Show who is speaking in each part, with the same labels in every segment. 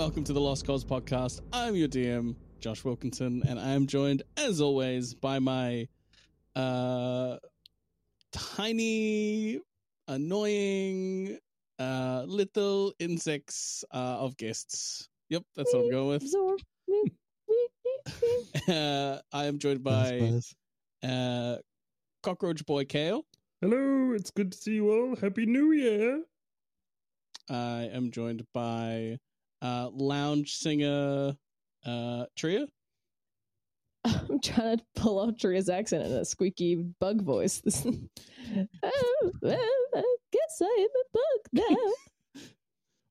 Speaker 1: and welcome to the Lost Koz podcast. I'm your DM, Josh Wilkinson, and I am joined, as always, by my uh, tiny, annoying, uh, little insects uh, of guests. Yep, that's what I'm going with. uh, I am joined by uh, Cockroach Boy Kael.
Speaker 2: Hello, it's good to see you all. Happy New Year.
Speaker 1: I am joined by uh, lounge singer uh, Tria.
Speaker 3: I'm trying to pull off Tria's accent in a squeaky bug voice. oh, well, I guess I am a bug now.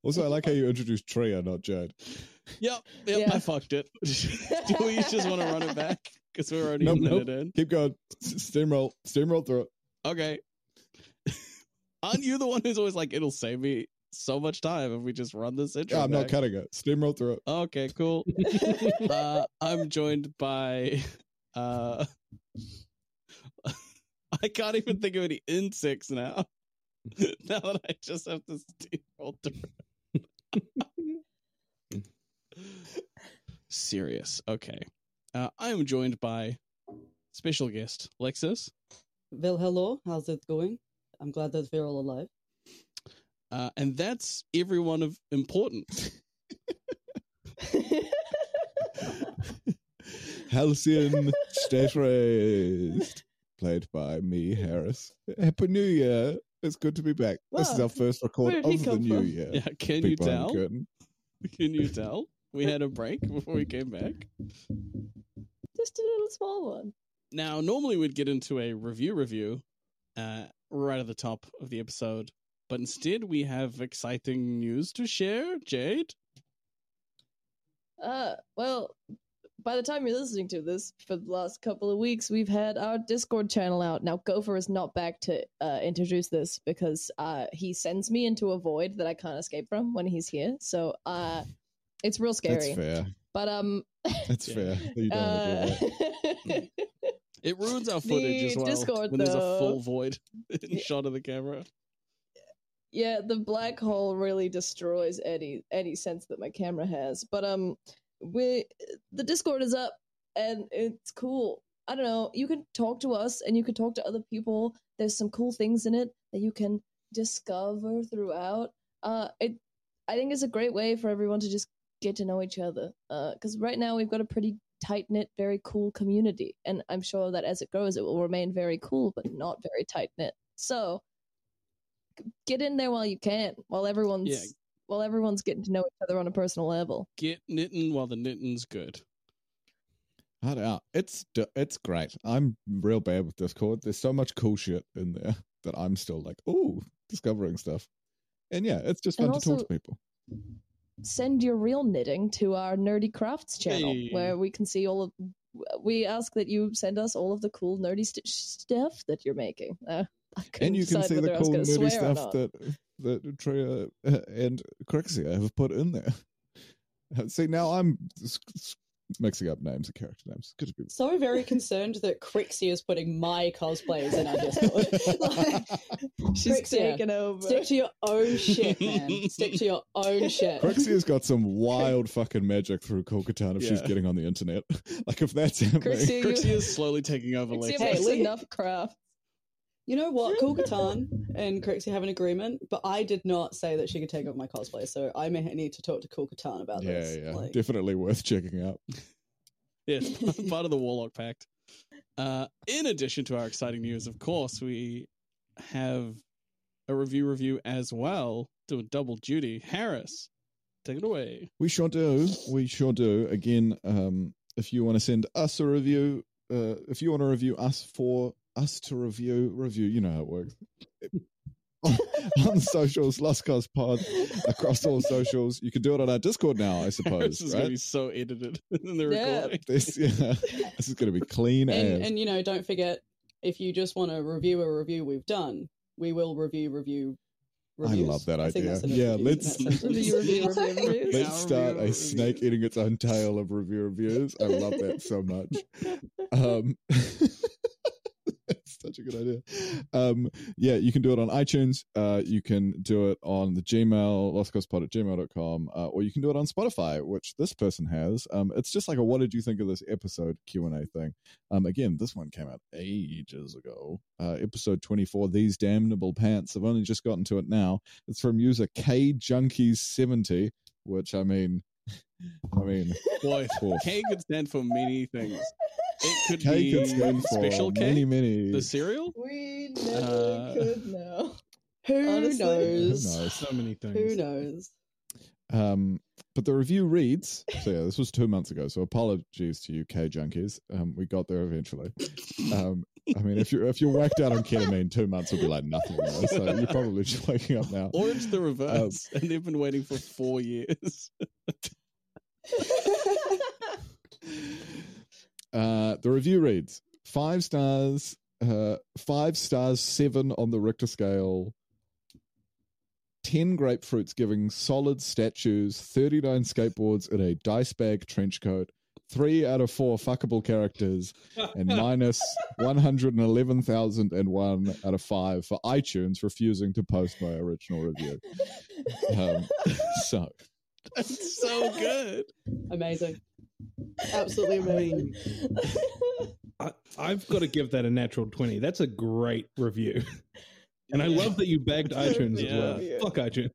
Speaker 4: Also, I like how you introduced Tria, not Jade.
Speaker 1: Yep, yep,
Speaker 3: Yeah.
Speaker 1: I fucked it. Do we just want to run it back? Because we're already
Speaker 4: Nope,
Speaker 1: a
Speaker 4: nope.
Speaker 1: minute in.
Speaker 4: Keep going. Steamroll. Steamroll through it.
Speaker 1: Okay. Aren't you the one who's always like, it'll save me so much time if we just run this intro?
Speaker 4: Yeah, I'm not cutting it. Steamroll through it.
Speaker 1: Okay, cool. uh, I'm joined by. Uh, I can't even think of any insects now. now that I just have to steamroll through. It, serious. Okay. Uh, I am joined by special guest Lexis,
Speaker 5: Well, hello. How's it going? I'm glad that we're all alive.
Speaker 1: Uh, and that's everyone of importance.
Speaker 4: Halcyon State Raised. Played by me, Harris. Happy New Year. It's good to be back. This is our first record
Speaker 3: Where did he
Speaker 4: of the
Speaker 3: come
Speaker 4: new year.
Speaker 1: Yeah, can
Speaker 4: Big
Speaker 1: you tell? Can you tell? We had a break before we came back.
Speaker 3: Just a little small one.
Speaker 1: Now, normally we'd get into a review review uh, right at the top of the episode, but instead we have exciting news to share. Jade,
Speaker 3: Uh, well, by the time you're listening to this, for the last couple of weeks, we've had our Discord channel out. Now, Gopher is not back to uh, introduce this because uh, he sends me into a void that I can't escape from when he's here. So, uh, it's real
Speaker 4: That's
Speaker 3: scary.
Speaker 4: fair.
Speaker 3: But um,
Speaker 4: That's fair. You don't
Speaker 3: uh,
Speaker 1: it ruins our footage as well
Speaker 3: Discord,
Speaker 1: when there's a full void in
Speaker 3: Yeah.
Speaker 1: shot of the camera.
Speaker 3: Yeah, the black hole really destroys any any sense that my camera has. But um, we the Discord is up and it's cool. I don't know. You can talk to us and you can talk to other people. There's some cool things in it that you can discover throughout. Uh, it I think it's a great way for everyone to just get to know each other. Uh, because right now we've got a pretty tight knit, very cool community, and I'm sure that as it grows, it will remain very cool, but not very tight knit. So get in there while you can, while everyone's
Speaker 1: Yeah.
Speaker 3: while everyone's getting to know each other on a personal level.
Speaker 1: Get knitting while the knitting's good.
Speaker 4: Hard out. It's d- it's great. I'm real bad with Discord. There's so much cool shit in there that I'm still like, oh, discovering stuff. And yeah, it's just fun
Speaker 3: And
Speaker 4: to talk to people.
Speaker 3: Send your real knitting to our Nerdy Crafts channel,
Speaker 1: Hey.
Speaker 3: where we can see all of. We ask that you send us all of the cool nerdy st- stuff that you're making. Uh, I couldn't
Speaker 4: And you can see the
Speaker 3: whether I was
Speaker 4: cool
Speaker 3: gonna
Speaker 4: nerdy stuff that that Tria uh, and Crixia have put in there. See, now I'm s- s- mixing up names and character names. Good to be.
Speaker 5: So very concerned that Crixie is putting my cosplayers in our Discord. Like,
Speaker 3: She's
Speaker 5: Crixia,
Speaker 3: taking over.
Speaker 5: stick to your own shit, man. Stick to your own shit.
Speaker 4: Crixia's got some wild fucking magic through Kolkatan if she's getting on the internet. like if that's happening.
Speaker 3: Crixia, you-
Speaker 1: is slowly taking over
Speaker 3: Crixia
Speaker 1: Lexis.
Speaker 5: Hey,
Speaker 3: enough craft.
Speaker 5: You know what? Kulkatan and Crixie have an agreement, but I did not say that she could take over my cosplay, so I may need to talk to Kulkatan about
Speaker 4: yeah,
Speaker 5: this.
Speaker 4: yeah,
Speaker 5: Like,
Speaker 4: definitely worth checking out.
Speaker 1: Yes, part of the Warlock Pact. Uh, in addition to our exciting news, of course, we have a review review as well. Do a double duty. Harris, take it away.
Speaker 4: We sure do. We sure do. Again, um, if you want to send us a review, uh, if you want to review us for us to review, review, you know how it works. on, on socials, Lost Koz Pod, across all socials. You can do it on our Discord now, I
Speaker 1: Harris
Speaker 4: suppose.
Speaker 1: is going to be so edited in the
Speaker 3: Yeah.
Speaker 1: recording.
Speaker 4: This, yeah, this is going to be clean
Speaker 5: and, and you know, don't forget if you just want to review a review we've done, we will review review. Reviews.
Speaker 4: I love that
Speaker 5: I
Speaker 4: idea. Yeah,
Speaker 5: reviews in
Speaker 4: let's-
Speaker 5: that sentence.
Speaker 3: Review, review, review, review.
Speaker 4: Let's start a snake eating its own tail of review reviews. I love that so much. Um, it's such a good idea. Um, yeah, you can do it on iTunes. Uh, you can do it on the Gmail, lostkozpod at gmail.com, uh, or you can do it on Spotify, which this person has. Um, it's just like a what did you think of this episode Q&A thing. Um, again, this one came out ages ago. Uh, episode 24, These Damnable Pants. I've only just gotten to it now. It's from user K Junkies70, which I mean, I mean,
Speaker 1: Boy, K could stand for many things. It could
Speaker 4: K
Speaker 1: be
Speaker 4: could
Speaker 1: Special K,
Speaker 4: many, many.
Speaker 1: the cereal.
Speaker 3: We never
Speaker 1: Uh,
Speaker 3: could know.
Speaker 5: Who
Speaker 3: Honestly.
Speaker 5: knows?
Speaker 4: Who knows?
Speaker 2: So many things.
Speaker 5: Who knows?
Speaker 4: Um, but the review reads so yeah, this was two months ago. So apologies to you, K junkies. Um, we got there eventually. Um, I mean, if you're if you're whacked out on ketamine, two months will be like nothing. Though, so you're probably just waking up now.
Speaker 1: Or it's
Speaker 4: Um,
Speaker 1: the reverse, and they've been waiting for four years.
Speaker 4: Uh, the review reads five stars, uh, five stars, seven on the Richter scale. 10 grapefruits giving solid statues, 39 skateboards in a dice bag trench coat, 3 out of 4 fuckable characters, and minus 111,001 out of 5 for iTunes refusing to post my original review. Um, so,
Speaker 1: That's so good.
Speaker 5: Amazing. Absolutely amazing.
Speaker 2: I, I've got to give that a natural 20. That's a great review. And I love that you bagged iTunes as well.
Speaker 3: Yeah.
Speaker 2: Fuck iTunes.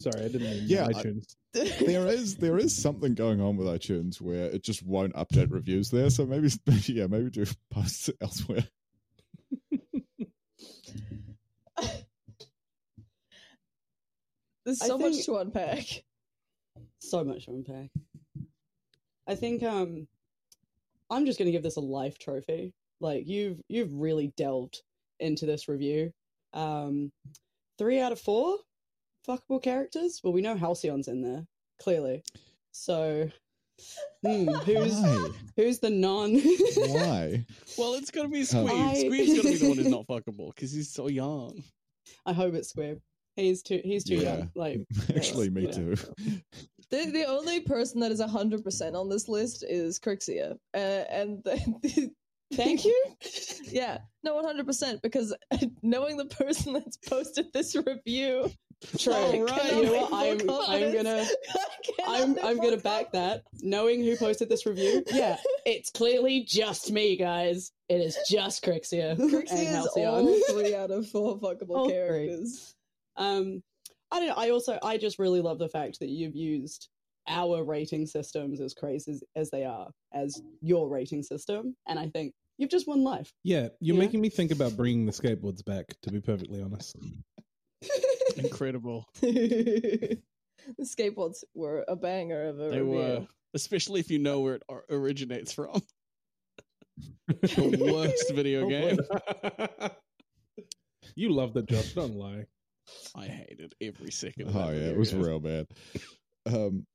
Speaker 2: Sorry, I didn't mean
Speaker 4: Yeah, I-
Speaker 2: iTunes.
Speaker 4: there is there is something going on with iTunes where it just won't update reviews there. So maybe, maybe yeah, maybe do posts elsewhere.
Speaker 3: There's
Speaker 5: I
Speaker 3: so much to unpack.
Speaker 5: so much to unpack. I think um I'm just gonna give this a life trophy. Like you've you've really delved into this review. Um three out of four fuckable characters. Well we know Halcyon's in there, clearly. So hmm, who's
Speaker 4: Why?
Speaker 5: who's the non
Speaker 4: Why?
Speaker 1: Well, it's gonna be Squeeb.
Speaker 5: I-
Speaker 1: Squeeb's gonna be the one who's not fuckable because he's so young.
Speaker 5: I hope it's Squeeb. He's too he's too
Speaker 4: Yeah.
Speaker 5: young. Like
Speaker 4: Actually, me
Speaker 5: yeah.
Speaker 4: too.
Speaker 3: The the only person that is hundred percent on this list is Crixia, uh, and the, the,
Speaker 5: Thank you.
Speaker 3: yeah, no, one hundred percent because knowing the person that's posted this review,
Speaker 5: True.
Speaker 1: right?
Speaker 5: You know what? I'm I'm gonna I'm I'm gonna back that. Knowing who posted this review, yeah, it's clearly just me, guys. It is just Crixia and
Speaker 3: Crixia is
Speaker 5: Halcyon.
Speaker 3: all three out of four fuckable
Speaker 5: All three.
Speaker 3: characters.
Speaker 5: Um, I don't know. I also I just really love the fact that you've used our rating systems as crazy as, as they are as your rating system, and I think you've just won life.
Speaker 2: Yeah, you're
Speaker 5: Yeah.
Speaker 2: making me think about bringing the skateboards back, to be perfectly honest.
Speaker 1: Incredible.
Speaker 3: the skateboards were a banger of a
Speaker 1: They
Speaker 3: review.
Speaker 1: were, especially if you know where it originates from. the worst video oh, game.
Speaker 2: you love the Josh. Don't lie.
Speaker 1: I hated every second. Of
Speaker 4: Oh yeah,
Speaker 1: video
Speaker 4: it was real bad. Um,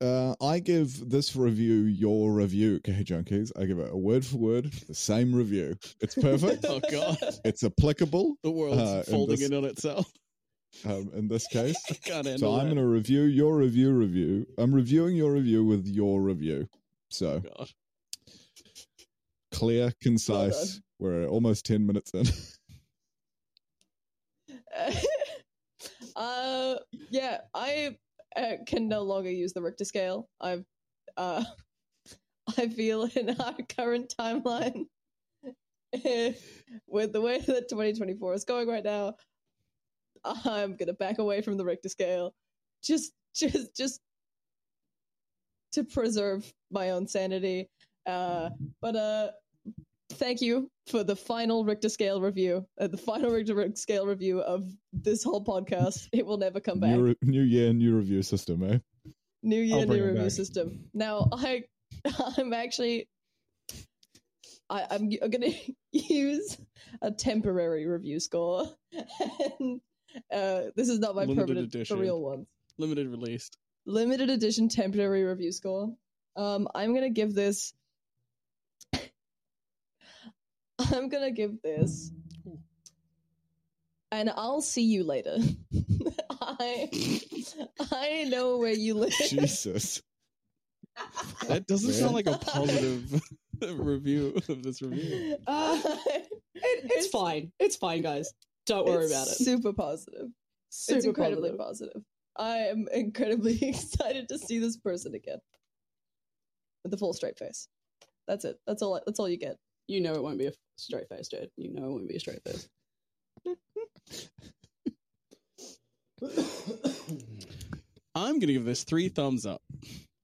Speaker 4: uh, I give this review your review, K Junkies. I give it a word for word, the same review. It's perfect.
Speaker 1: Oh god,
Speaker 4: it's applicable
Speaker 1: the world's
Speaker 4: Uh,
Speaker 1: folding
Speaker 4: this-
Speaker 1: in on itself.
Speaker 4: um, in this case.
Speaker 1: I can't handle
Speaker 4: So I'm going to review your review review. I'm reviewing your review with your review. So
Speaker 1: God.
Speaker 4: clear, concise. We're almost 10 minutes in.
Speaker 3: uh, yeah, I uh, can no longer use the Richter scale. I've, uh, I feel in our current timeline, with the way that 2024 is going right now, I'm gonna back away from the Richter scale, just, just, just to preserve my own sanity. Uh, but uh, thank you for the final Richter scale review, uh, the final Richter scale review of this whole podcast. It will never come back.
Speaker 4: new, re- new year, new review system, eh?
Speaker 3: New year, new review
Speaker 2: back.
Speaker 3: system. Now, I, I'm actually, I, I'm, I'm gonna use a temporary review score, and uh, this is not my
Speaker 1: Limited
Speaker 3: permanent,
Speaker 1: edition.
Speaker 3: the real one.
Speaker 1: Limited released.
Speaker 3: Limited edition temporary review score. Um, I'm gonna give this. I'm gonna give this. And I'll see you later. I I know where you live.
Speaker 4: Jesus.
Speaker 1: That doesn't
Speaker 4: Man.
Speaker 1: sound like a positive review of this review.
Speaker 3: I,
Speaker 5: It, it's fine. It's fine, guys. Don't worry about it.
Speaker 3: Super positive.
Speaker 5: Super
Speaker 3: it's incredibly
Speaker 5: positive.
Speaker 3: positive. I am incredibly excited to see this person again with the full straight face. That's it. That's all. That's all you get.
Speaker 5: You know it won't be a straight face, dude. You know it won't be a straight face.
Speaker 1: I'm going to give this three thumbs up.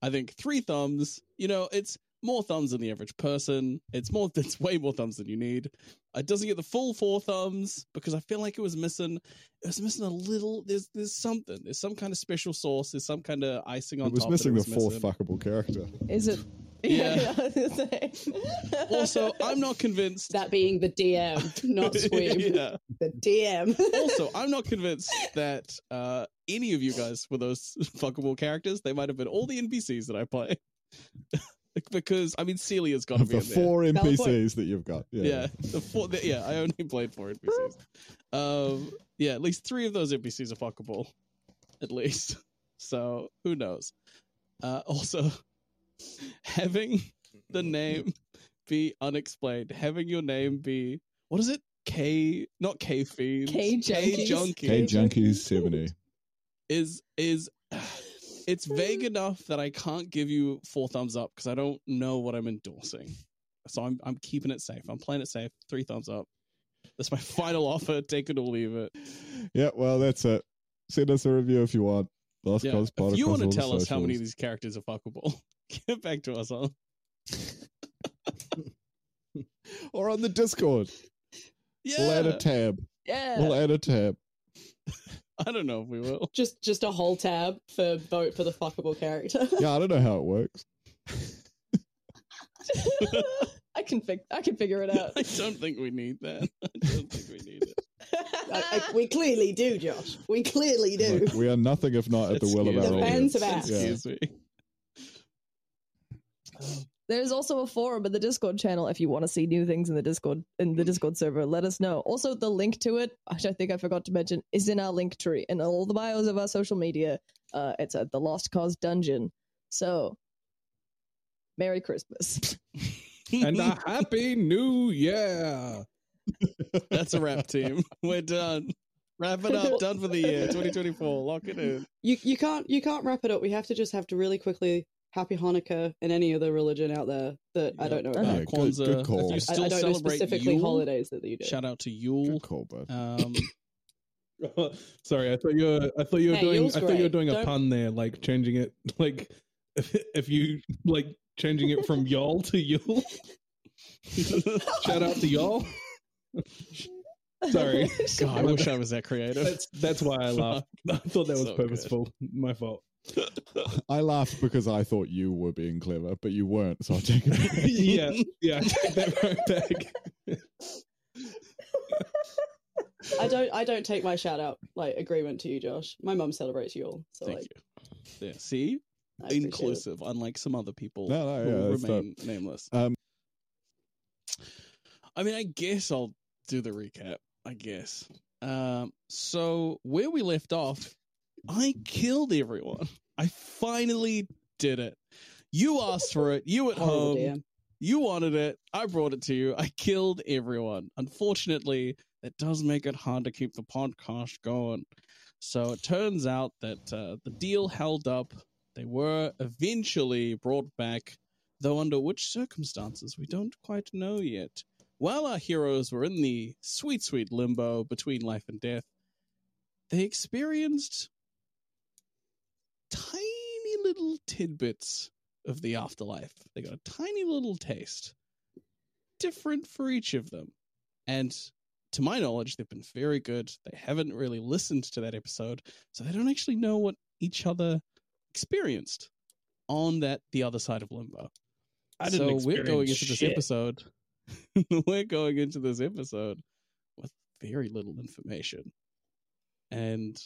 Speaker 1: I think three thumbs, you know, it's more thumbs than the average person. It's more, it's way more thumbs than you need. It doesn't get the full four thumbs because I feel like it was missing, it was missing a little, there's, there's something, there's some kind of special sauce, there's some kind of icing on
Speaker 4: It was
Speaker 1: top.
Speaker 4: missing the
Speaker 1: it was
Speaker 4: fourth
Speaker 1: missing.
Speaker 4: fuckable character.
Speaker 3: Is it?
Speaker 1: Yeah.
Speaker 3: I was gonna say.
Speaker 1: Also, I'm not convinced.
Speaker 5: That being the DM, not Squeeb.
Speaker 1: yeah.
Speaker 5: The DM.
Speaker 1: also, I'm not convinced that uh, any of you guys were those fuckable characters. They might have been all the NPCs that I play. because I mean, Celia's got to be
Speaker 4: the
Speaker 1: in
Speaker 4: four
Speaker 5: Valid point.
Speaker 4: NPCs that you've got. Yeah.
Speaker 1: Yeah, the four. The, yeah, I only played four NPCs. Um, yeah, at least three of those NPCs are fuckable, at least. So who knows? Uh, also, having the mm-hmm. name be unexplained, having your name be what is it? K, not K fiends.
Speaker 3: K
Speaker 1: K
Speaker 3: junkies.
Speaker 1: junkies
Speaker 4: K Junkies 70.
Speaker 1: is is it's vague enough that I can't give you four thumbs up because I don't know what I'm endorsing. So I'm I'm keeping it safe. I'm playing it safe. Three thumbs up. That's my final offer. Take it or leave it.
Speaker 4: Yeah, well, that's it. Send us a review if you want. Lost
Speaker 1: Yeah.
Speaker 4: Koz Pod
Speaker 1: If you want to
Speaker 4: all the
Speaker 1: tell us how many of these characters are fuckable, get back to us on.
Speaker 4: Or on the Discord. We'll add a tab.
Speaker 3: yeah.
Speaker 4: We'll add a tab.
Speaker 1: I don't know if we will.
Speaker 5: just just a whole tab for vote for the fuckable character.
Speaker 4: Yeah, I don't know how it works.
Speaker 3: I can fig- I can figure it out.
Speaker 1: I don't think we need that. I don't think we need it.
Speaker 5: I- I- we clearly do, Josh. We clearly do.
Speaker 4: Look, we are nothing if not at the will of our
Speaker 1: me.
Speaker 5: Fans
Speaker 4: audience.
Speaker 5: have.
Speaker 4: Yeah.
Speaker 1: Excuse me.
Speaker 3: There's also a forum in the Discord channel if you want to see new things in the Discord in the Discord server. Let us know. Also, the link to it, which I think I forgot to mention, is in our link tree and all the bios of our social media. Uh, it's at the Lost Koz Dungeon. So, Merry Christmas.
Speaker 2: and a happy new year.
Speaker 1: That's a wrap, team. We're done. Wrap it up. Done for the year. 2024. Lock it in.
Speaker 5: You you can't you can't wrap it up. We have to just have to really quickly Happy Hanukkah and any other religion out there that I don't know about.
Speaker 4: Yeah, good-
Speaker 1: Kwanzaa.
Speaker 4: good call.
Speaker 1: If you still
Speaker 5: I don't know
Speaker 1: celebrate
Speaker 5: specifically
Speaker 1: Yule,
Speaker 5: holidays that you do.
Speaker 1: shout out to Yule.
Speaker 4: Good call, bud.
Speaker 1: Um,
Speaker 2: Sorry, I thought you were. I thought you were
Speaker 5: Hey,
Speaker 2: doing.
Speaker 5: Yule's
Speaker 2: I thought you were doing a
Speaker 5: Don't-
Speaker 2: pun there, like changing it, like if, if you like changing it from y'all to Yule. Shout out to y'all. Sorry.
Speaker 1: God, I wish I was that creative.
Speaker 2: That's that's why I laughed. I thought that was
Speaker 1: So good.
Speaker 2: purposeful. My fault.
Speaker 4: I laughed because I thought you were being clever, but you weren't, so I'll take it. back.
Speaker 2: yeah, yeah. I take that right back.
Speaker 5: I don't I don't take my shout out like agreement to you, Josh. My mum celebrates Yule, so
Speaker 1: Thank
Speaker 5: like
Speaker 1: you. Yeah, see,
Speaker 5: I appreciate it.
Speaker 1: inclusive, unlike some other people
Speaker 4: No, no,
Speaker 1: who
Speaker 4: yeah, that's
Speaker 1: remain nameless.
Speaker 4: Um,
Speaker 1: I mean, I guess I'll do the recap. I guess. Um, so where we left off, I killed everyone. I finally did it. You asked for it. You at
Speaker 5: Horrible
Speaker 1: home.
Speaker 5: DM.
Speaker 1: You wanted it. I brought it to you. I killed everyone. Unfortunately, that does make it hard to keep the podcast going. So it turns out that uh, the deal held up. They were eventually brought back, though under which circumstances we don't quite know yet. While our heroes were in the sweet, sweet limbo between life and death, they experienced tiny little tidbits of the afterlife. They got a tiny little taste, different for each of them. And to my knowledge, they've been very good. They haven't really listened to that episode, so they don't actually know what each other experienced on that the other side of limbo.
Speaker 2: I
Speaker 1: so
Speaker 2: didn't
Speaker 1: we're going into
Speaker 2: experience
Speaker 1: this episode. we're going into this episode with very little information, and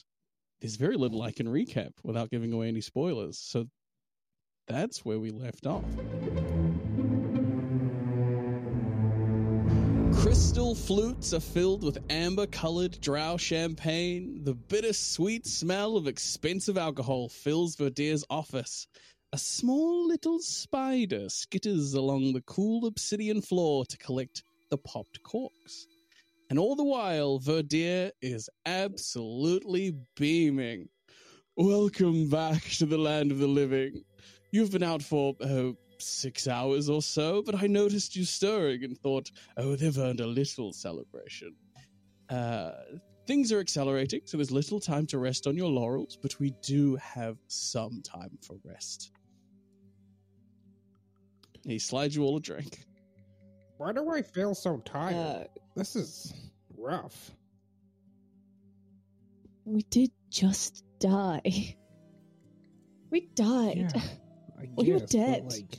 Speaker 1: there's very little I can recap without giving away any spoilers. So that's where we left off. Crystal flutes are filled with amber colored drow champagne. The bittersweet smell of expensive alcohol fills Verdeer's office. A small little spider skitters along the cool obsidian floor to collect the popped corks. And all the while, Verdier is absolutely beaming. Welcome back to the land of the living. You've been out for, oh, six hours or so, but I noticed you stirring and thought, oh, they've earned a little celebration. Uh, things are accelerating, so there's little time to rest on your laurels, but we do have some time for rest. He slides you all a drink.
Speaker 2: Why do I feel so tired?
Speaker 5: Uh,
Speaker 2: this is rough.
Speaker 3: We did just die. We died.
Speaker 2: Yeah,
Speaker 3: you were dead.
Speaker 2: Like,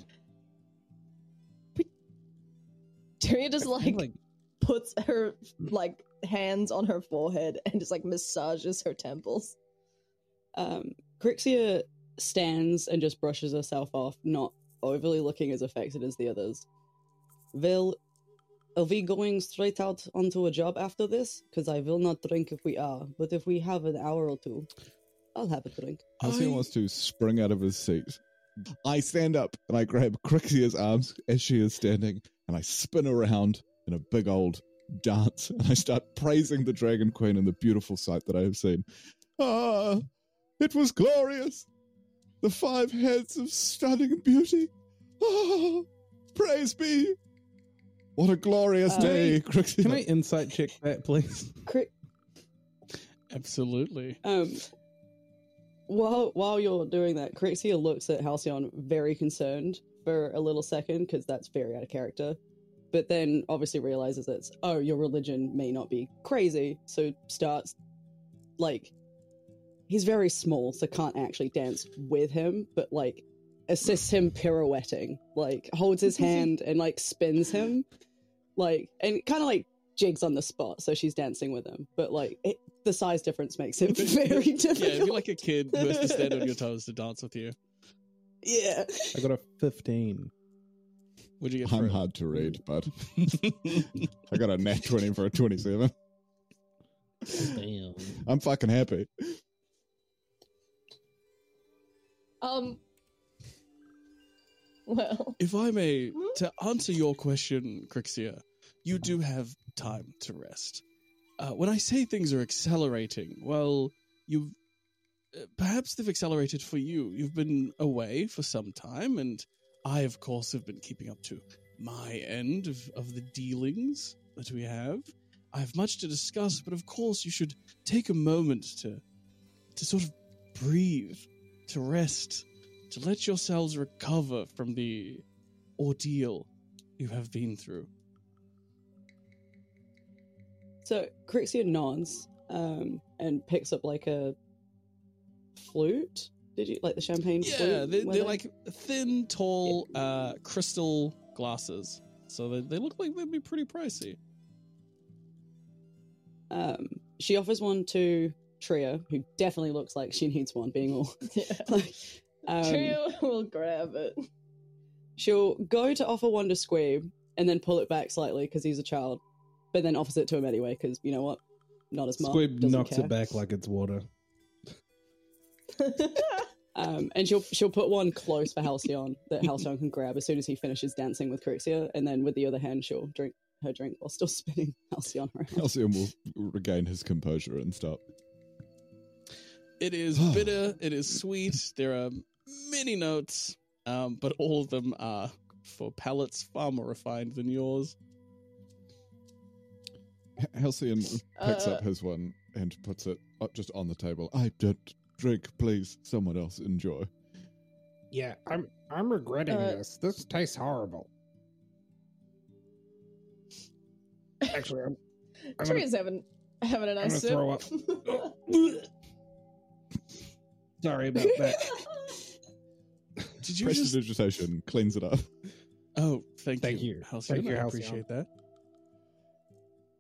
Speaker 3: Tria just
Speaker 2: feel
Speaker 3: like, puts her like hands on her forehead and just like massages her temples.
Speaker 5: Um, Crixia stands and just brushes herself off, not overly looking as affected as the others. Will, are we going straight out onto a job after this? Because I will not drink if we are, but if we have an hour or two, I'll have a drink.
Speaker 4: Halcyon
Speaker 1: I-
Speaker 4: wants to spring out of his seat. I stand up and I grab Crixia's arms as she is standing and I spin around in a big old dance and I start praising the Dragon Queen and the beautiful sight that I have seen. Ah, it was glorious. The five heads of stunning beauty. Ah, praise be. What a glorious
Speaker 5: Uh,
Speaker 4: day, Crixia.
Speaker 2: can I insight check that, please?
Speaker 5: Cri-
Speaker 1: Absolutely.
Speaker 5: um, while while you're doing that, Crixia looks at Halcyon very concerned for a little second because that's very out of character. But then obviously realizes it's oh your religion may not be crazy, so starts like he's very small, so can't actually dance with him, but like assists him pirouetting, like holds his hand and like spins him, like and kind of like jigs on the spot, so she's dancing with him. But like it, the size difference makes it very difficult.
Speaker 1: Yeah, it'd be like a kid who has to stand on your toes to dance with you.
Speaker 5: yeah.
Speaker 2: I got a 15.
Speaker 1: What'd you get?
Speaker 4: I'm hard to read, but I got a nat 20 for a 27.
Speaker 2: Damn.
Speaker 4: I'm fucking happy.
Speaker 3: Um. Well,
Speaker 1: If I may,
Speaker 3: Hmm?
Speaker 1: to answer your question, Crixia, you do have time to rest. Uh, when I say things are accelerating, well, you've. Uh, perhaps they've accelerated for you. You've been away for some time, and I, of course, have been keeping up to my end of, of the dealings that we have. I have much to discuss, but of course, you should take a moment to, to sort of breathe, to rest, to let yourselves recover from the ordeal you have been through.
Speaker 5: So Crixia nods um, and picks up like a flute. Did you like the champagne flute?
Speaker 1: Yeah, they,
Speaker 5: Were
Speaker 1: they're like thin, tall, uh, crystal glasses. So they, they look like they'd be pretty pricey.
Speaker 5: Um, she offers one to Tria, who definitely looks like she needs one, being all
Speaker 3: yeah.
Speaker 5: like. Um,
Speaker 3: Tria will grab it.
Speaker 5: She'll go to offer one to Squeeb and then pull it back slightly because he's a child, but then offers it to him anyway because you know what? Not as much.
Speaker 2: Squeeb knocks it back like it's water.
Speaker 5: Um, and she'll she'll put one close for Halcyon that Halcyon can grab as soon as he finishes dancing with Crixia, and then with the other hand she'll drink her drink while still spinning Halcyon around.
Speaker 4: Halcyon will regain his composure and stop.
Speaker 1: It is bitter, it is sweet. There are many notes, um, but all of them are for palates far more refined than yours.
Speaker 4: H- Halcyon picks
Speaker 3: Uh,
Speaker 4: up his one and puts it just on the table. I don't drink, please. Someone else enjoy.
Speaker 2: Yeah, I'm I'm regretting
Speaker 3: Uh,
Speaker 2: this. This tastes horrible. Actually, I'm, I'm gonna,
Speaker 3: having having a nice
Speaker 2: gonna
Speaker 3: sip.
Speaker 2: throw sorry about that.
Speaker 1: Did you just?
Speaker 4: Prestidigitation cleans it up.
Speaker 1: Oh, thank,
Speaker 2: Thank
Speaker 1: you,
Speaker 2: you.
Speaker 1: Halcyon.
Speaker 2: Thank you,
Speaker 1: I appreciate that.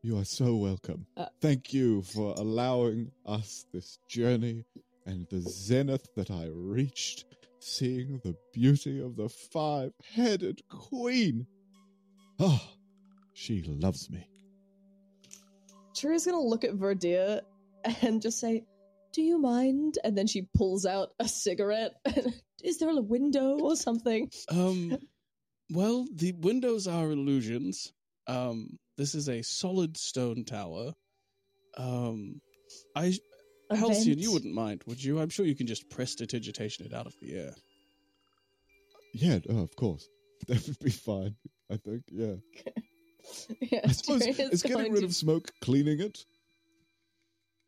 Speaker 4: You are so welcome.
Speaker 5: Uh,
Speaker 4: Thank you for allowing us this journey and the zenith that I reached, seeing the beauty of the five headed queen. Oh, she loves me.
Speaker 3: Tria's gonna look at Verdia and just say, "Do you mind?" And then she pulls out a cigarette. Is there a window or something?
Speaker 1: Um, well, the windows are illusions. Um, This is a solid stone tower. Um, I Halcyon, you wouldn't mind, would you? I'm sure you can just press prestidigitation it out of the air.
Speaker 4: Yeah, oh, of course. That would be fine. I think, yeah.
Speaker 3: Yeah,
Speaker 4: I suppose
Speaker 3: Tyrion
Speaker 4: is getting rid
Speaker 3: to-
Speaker 4: of smoke cleaning it?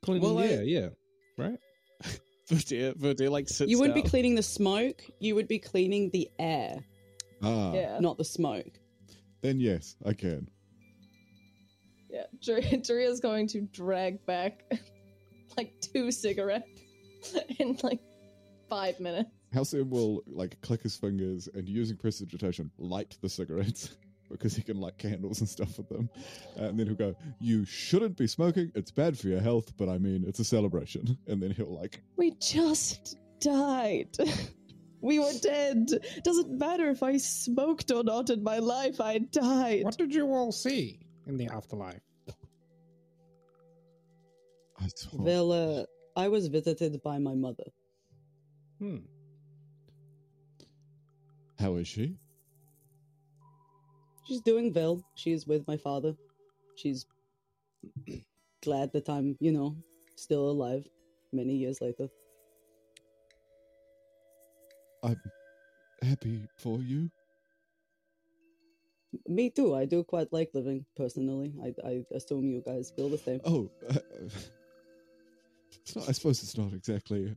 Speaker 2: Cleaning,
Speaker 1: Well, I-
Speaker 2: yeah, yeah. Right?
Speaker 1: Verdir, Verdir like sits
Speaker 5: You wouldn't be cleaning the smoke. You would be cleaning the air,
Speaker 4: Ah,
Speaker 3: Yeah,
Speaker 5: not the smoke.
Speaker 4: then yes, I can.
Speaker 3: yeah. Tria's going to drag back like two cigarettes in like five minutes.
Speaker 4: Halcyon will like click his fingers and using prestidigitation light the cigarettes because he can light candles and stuff with them. And then he'll go, "You shouldn't be smoking. It's bad for your health, but I mean, it's a celebration." And then he'll like,
Speaker 3: We just died. We were dead. Doesn't matter if I smoked or not in my life, I died.
Speaker 2: What did you all see in the afterlife?
Speaker 4: I saw.
Speaker 5: Well, uh, I was visited by my mother.
Speaker 2: Hmm.
Speaker 4: How is she?
Speaker 5: She's doing well. She's with my father. She's glad that I'm, you know, still alive many years later.
Speaker 4: I'm happy for you.
Speaker 5: Me too. I do quite like living personally. I, I assume you guys feel the same.
Speaker 4: Oh, uh, it's not, I suppose it's not exactly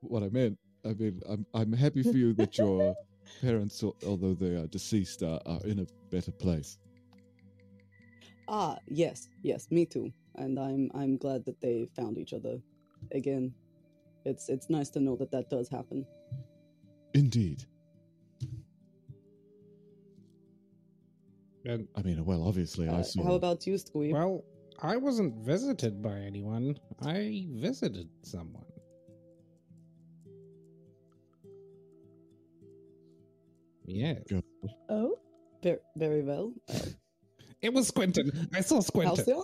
Speaker 4: what I meant. I mean, I'm I'm happy for you that your parents, although they are deceased, are, are in a better place.
Speaker 5: Ah, yes, yes, me too. And I'm I'm glad that they found each other again. It's it's nice to know that that does happen.
Speaker 4: Indeed.
Speaker 2: And,
Speaker 4: I mean, well, obviously, I
Speaker 5: Uh,
Speaker 4: saw.
Speaker 5: how about you, Squeeb?
Speaker 2: well, I wasn't visited by anyone. I visited someone. Yes.
Speaker 3: Oh?
Speaker 5: Ver- very well. Uh,
Speaker 2: It was Squinton. I saw Squinton.
Speaker 5: Halcyon?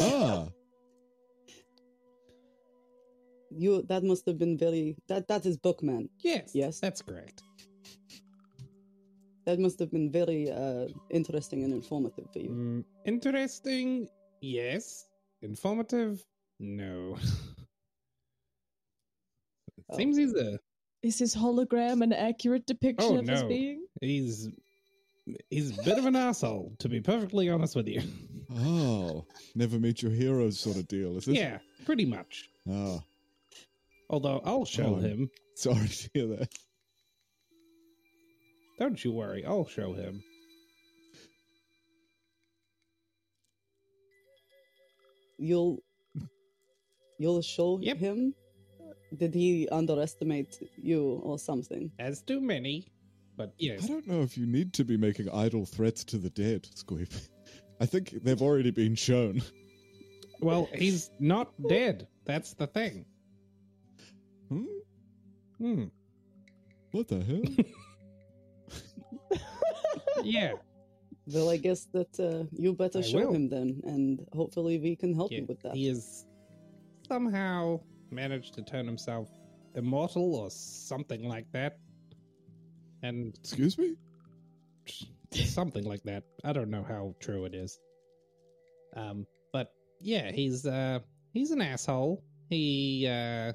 Speaker 4: ah,
Speaker 5: You that must have been very that that is Bookman.
Speaker 2: Yes.
Speaker 5: Yes.
Speaker 2: That's correct.
Speaker 5: That must have been very uh interesting and informative for you.
Speaker 2: Mm, interesting. Yes. Informative. No. It
Speaker 5: Oh.
Speaker 2: Seems he's a
Speaker 3: Is his hologram an accurate depiction
Speaker 2: Oh,
Speaker 3: of his
Speaker 2: no.
Speaker 3: being?
Speaker 2: he's he's a bit of an asshole, to be perfectly honest with you.
Speaker 4: oh, never meet your heroes sort of deal, is it?
Speaker 2: yeah, pretty much.
Speaker 4: Ah,
Speaker 2: Although I'll show
Speaker 4: Oh.
Speaker 2: him.
Speaker 4: sorry to hear that.
Speaker 2: Don't you worry, I'll show him.
Speaker 5: You'll you'll show
Speaker 2: Yep.
Speaker 5: him? Did he underestimate you or something?
Speaker 2: As do many, but yes.
Speaker 4: I don't know if you need to be making idle threats to the dead, Squeeb. I think they've already been shown.
Speaker 2: Well, he's not dead. That's the thing.
Speaker 4: Hmm?
Speaker 2: Hmm.
Speaker 4: What the hell?
Speaker 2: Yeah.
Speaker 5: Well, I guess that uh, you better
Speaker 2: I
Speaker 5: show
Speaker 2: will.
Speaker 5: him then, and hopefully we can help
Speaker 2: yeah.
Speaker 5: you with that.
Speaker 2: He is somehow managed to turn himself immortal or something like that. And
Speaker 4: Excuse me?
Speaker 2: something like that. I don't know how true it is. Um, but yeah, he's uh he's an asshole. He uh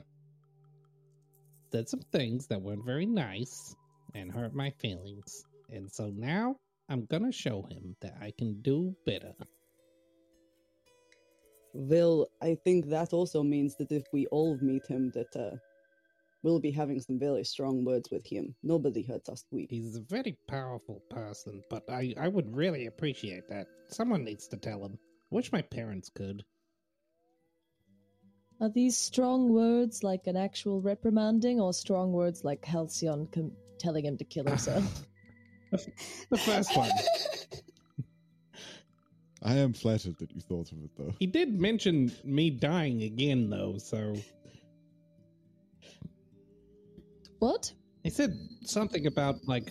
Speaker 2: did some things that weren't very nice and hurt my feelings. And so now I'm gonna show him that I can do better.
Speaker 5: Well, I think that also means that if we all meet him, that uh, we'll be having some very strong words with him. Nobody hurts us, we.
Speaker 2: He's a very powerful person, but I, I would really appreciate that. Someone needs to tell him. Wish my parents could.
Speaker 3: Are these strong words like an actual reprimanding, or strong words like Halcyon com- telling him to kill himself?
Speaker 2: The first one.
Speaker 4: I am flattered that you thought of it, though.
Speaker 2: He did mention me dying again, though, so
Speaker 3: what?
Speaker 2: he said something about like.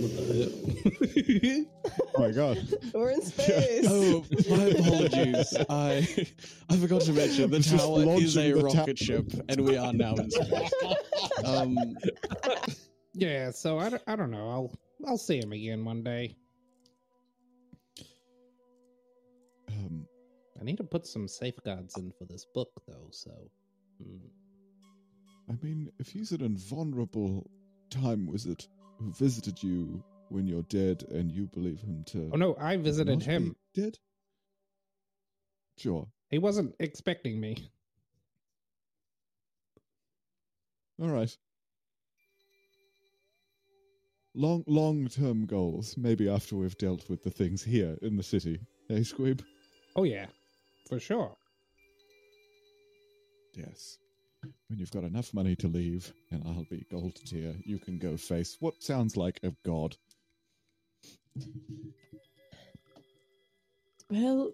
Speaker 2: What the hell?
Speaker 4: Oh my god.
Speaker 3: We're in space.
Speaker 1: Oh, my apologies. I I forgot to mention the
Speaker 4: Just
Speaker 1: tower is a rocket
Speaker 4: tower.
Speaker 1: ship, and we are now in space. Um,
Speaker 2: yeah, so I don't, I don't know. I'll I'll see him again one day. I need to put some safeguards in for this book, though. So, hmm.
Speaker 4: I mean, if he's an invulnerable time wizard who visited you when you're dead and you believe him to
Speaker 2: oh no, I visited him.
Speaker 4: dead? Sure.
Speaker 2: He wasn't expecting me.
Speaker 4: All right. Long long term goals, maybe after we've dealt with the things here in the city. Hey Squeeb?
Speaker 2: Oh yeah, for sure.
Speaker 4: Yes. When you've got enough money to leave, and I'll be gold tier, you can go face what sounds like a god.
Speaker 3: Well,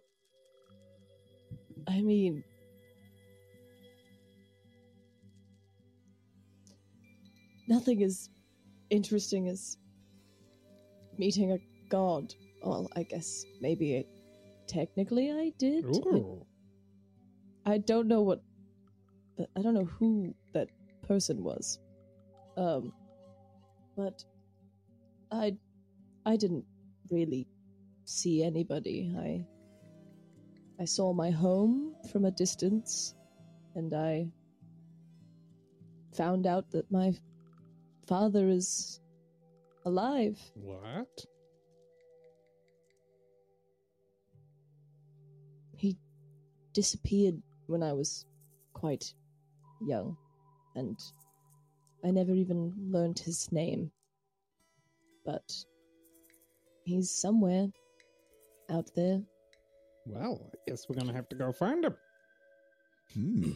Speaker 3: I mean, nothing as interesting as meeting a god. Well, I guess maybe it, technically I did.
Speaker 2: Ooh.
Speaker 3: I don't know what. I don't know who that person was. Um, but I, I didn't really see anybody. I, I saw my home from a distance, and I found out that my father is alive.
Speaker 2: What?
Speaker 3: Disappeared when I was quite young, and I never even learned his name. But he's somewhere out there.
Speaker 2: Well, I guess we're gonna have to go find him.
Speaker 4: Hmm.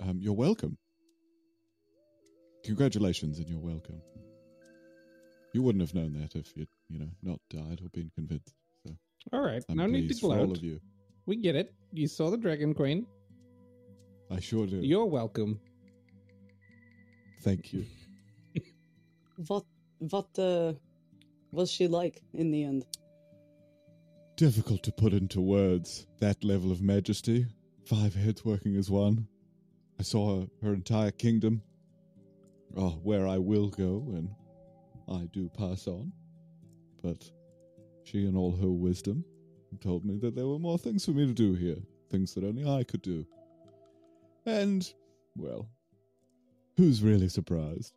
Speaker 4: Um, you're welcome. Congratulations, and you're welcome. You wouldn't have known that if you'd, you know, not died or been convinced. So
Speaker 2: All right,
Speaker 4: I'm
Speaker 2: no need to
Speaker 4: pleased for all of you.
Speaker 2: We get it. You saw the Dragon Queen.
Speaker 4: I sure do.
Speaker 2: You're welcome.
Speaker 4: Thank you.
Speaker 5: What what uh was she like in the end?
Speaker 4: Difficult to put into words. That level of majesty. Five heads working as one. I saw her, her entire kingdom. Oh, where I will go when I do pass on. But she, and all her wisdom, told me that there were more things for me to do here. Things that only I could do. And, well, who's really surprised?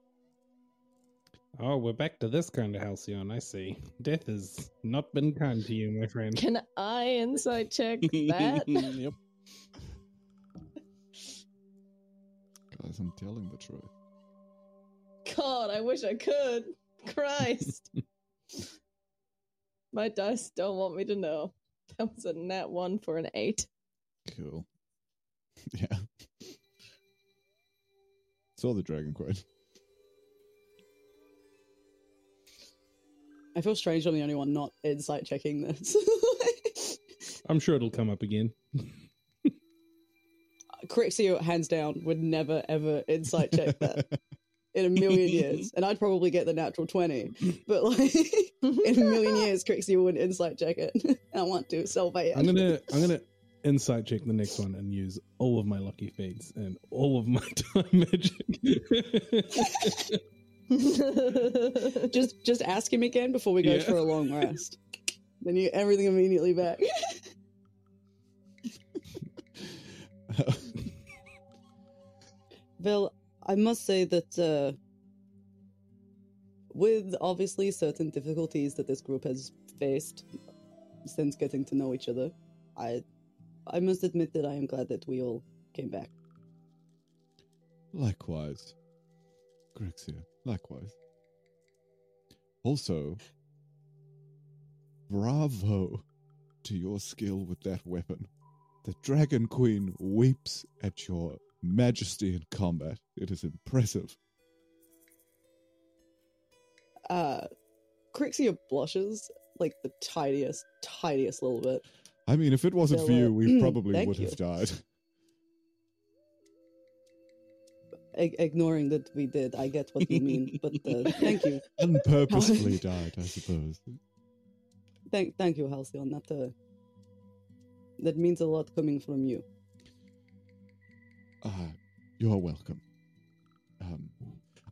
Speaker 2: Oh, we're back to this kind of halcyon. I see. Death has not been kind to you, my friend.
Speaker 3: Can I insight check that?
Speaker 1: yep.
Speaker 4: Guys, I'm telling the truth.
Speaker 3: God, I wish I could. Christ. My dice don't want me to know. That was a nat one for an eight.
Speaker 4: Cool. Yeah. Saw the Dragon Queen.
Speaker 5: I feel strange I'm the only one not insight checking this.
Speaker 2: I'm sure it'll come up again.
Speaker 5: Crixia, hands down, would never ever insight check that in a million years. And I'd probably get the natural 20. But like in a million years, Crixia would insight check it. and I want to, so bad.
Speaker 2: I'm gonna I'm gonna insight check the next one and use all of my lucky fates and all of my time magic.
Speaker 5: just just ask him again before we go
Speaker 2: Yeah.
Speaker 5: for a long rest. Then you get everything immediately back. Well, I must say that uh, with obviously certain difficulties that this group has faced since getting to know each other, I I must admit that I am glad that we all came back.
Speaker 4: Likewise. Crixia, likewise. Also, bravo to your skill with that weapon. The Dragon Queen weeps at your majesty in combat. It is impressive.
Speaker 5: Uh, Crixia blushes like the tiniest, tiniest little bit.
Speaker 4: I mean, if it wasn't for
Speaker 5: So, uh,
Speaker 4: you, we probably
Speaker 5: thank
Speaker 4: would
Speaker 5: you.
Speaker 4: have died.
Speaker 5: I- ignoring that we did, I get what you mean, but uh, thank you,
Speaker 4: Unpurposefully died, I suppose.
Speaker 5: thank, thank you, Halcyon. That uh, that means a lot coming from you.
Speaker 4: Ah, you're welcome. Um,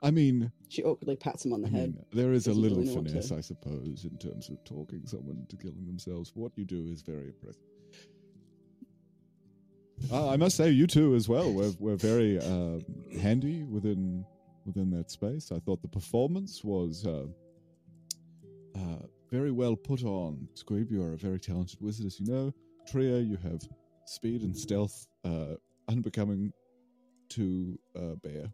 Speaker 4: I mean,
Speaker 5: She awkwardly pats him on the
Speaker 4: I
Speaker 5: head.
Speaker 4: mean, there is a little
Speaker 5: really know what to-
Speaker 4: finesse, I suppose, in terms of talking someone to killing themselves. What you do is very impressive. Uh, I must say, you two as well were were very um, handy within within that space. I thought the performance was uh, uh, very well put on. Squeeb, you are a very talented wizard, as you know. Tria, you have speed and stealth uh, unbecoming to uh, bear.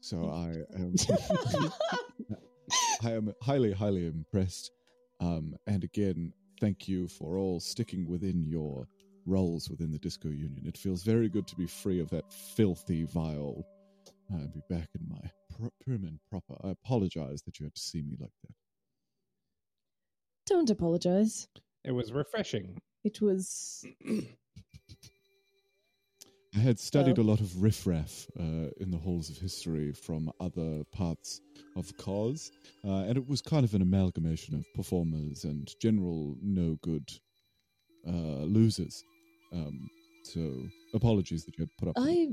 Speaker 4: So I am. I am highly, highly impressed. Um, and again, thank you for all sticking within your roles within the Disco Union. It feels very good to be free of that filthy, vile, uh, and be back in my pr- prim and proper. I apologize that you had to see me like that.
Speaker 3: Don't apologize.
Speaker 2: It was refreshing.
Speaker 3: It was.
Speaker 4: I had studied a lot of riffraff uh, in the halls of history from other parts of Koz, uh, and it was kind of an amalgamation of performers and general no good uh, losers. Um, so apologies that you had put up.
Speaker 3: I.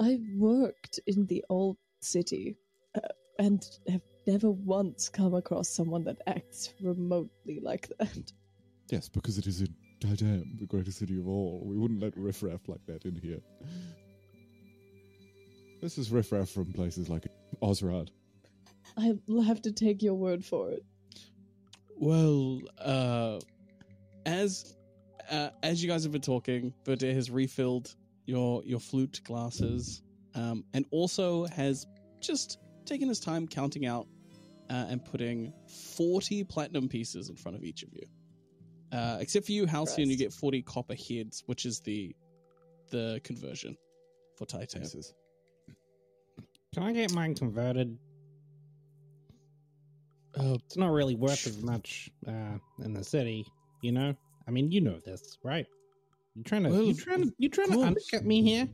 Speaker 3: I worked in the old city uh, and have never once come across someone that acts remotely like that.
Speaker 4: Yes, because it is in goddamn the greatest city of all. We wouldn't let riffraff like that in here. This is riffraff from places like Osrad.
Speaker 3: I'll have to take your word for it.
Speaker 1: Well, uh, as uh, as you guys have been talking, Verdir has refilled your your flute glasses, um, and also has just taken his time counting out uh, and putting forty platinum pieces in front of each of you. Uh, except for you, Halcyon, you get forty copper heads, which is the the conversion for Titan.
Speaker 2: Can I get mine converted?
Speaker 1: Uh,
Speaker 2: It's not really worth as much uh, in the city, you know. I mean, you know this, right? You're trying to
Speaker 1: Well,
Speaker 2: you trying to you're trying to
Speaker 1: course.
Speaker 2: undercut me here?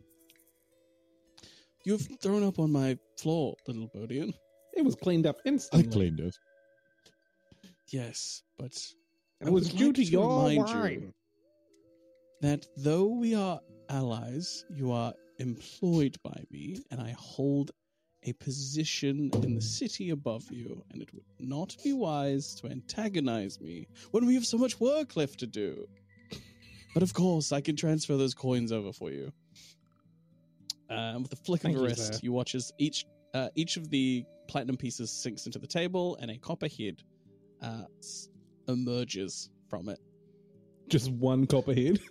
Speaker 1: you've thrown up on my floor, little Bodian.
Speaker 2: It was cleaned up instantly.
Speaker 4: I
Speaker 2: instantly.
Speaker 4: cleaned it.
Speaker 1: Yes, but I
Speaker 2: was due
Speaker 1: like
Speaker 2: to
Speaker 1: to
Speaker 2: your
Speaker 1: remind you- that though we are allies, you are employed by me, and I hold a position in the city above you, and it would not be wise to antagonize me when we have so much work left to do. But of course, I can transfer those coins over for you. Um, with a flick
Speaker 2: Thank
Speaker 1: of the wrist,
Speaker 2: sir.
Speaker 1: you watch as each uh, each of the platinum pieces sinks into the table, and a copper head uh, emerges from it.
Speaker 2: Just one copperhead.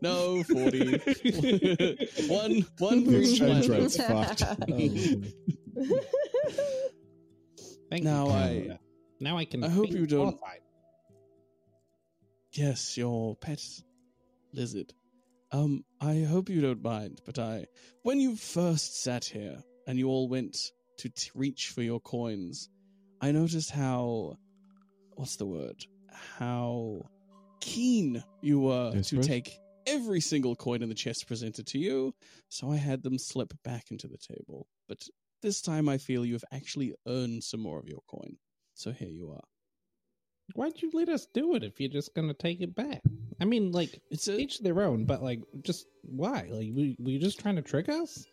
Speaker 1: No, 40. one, one for
Speaker 4: The
Speaker 1: each
Speaker 4: exchange
Speaker 1: platinum.
Speaker 4: rate's fucked.
Speaker 2: Thank
Speaker 1: Now
Speaker 2: you.
Speaker 1: I-
Speaker 2: Canada. now I can.
Speaker 1: I hope
Speaker 2: feel
Speaker 1: you don't-
Speaker 2: qualified.
Speaker 1: Yes, your pet lizard. Um, I hope you don't mind, but I, when you first sat here and you all went to t- reach for your coins, I noticed how, what's the word? How keen you were to take every single coin in the chest presented to you, so I had them slip back into the table. But this time I feel you have actually earned some more of your coin. So here you are.
Speaker 2: Why'd you let us do it if you're just gonna take it back? I mean, like
Speaker 1: It's a,
Speaker 2: each their own, but like, just why? Like, we were you just trying to trick us?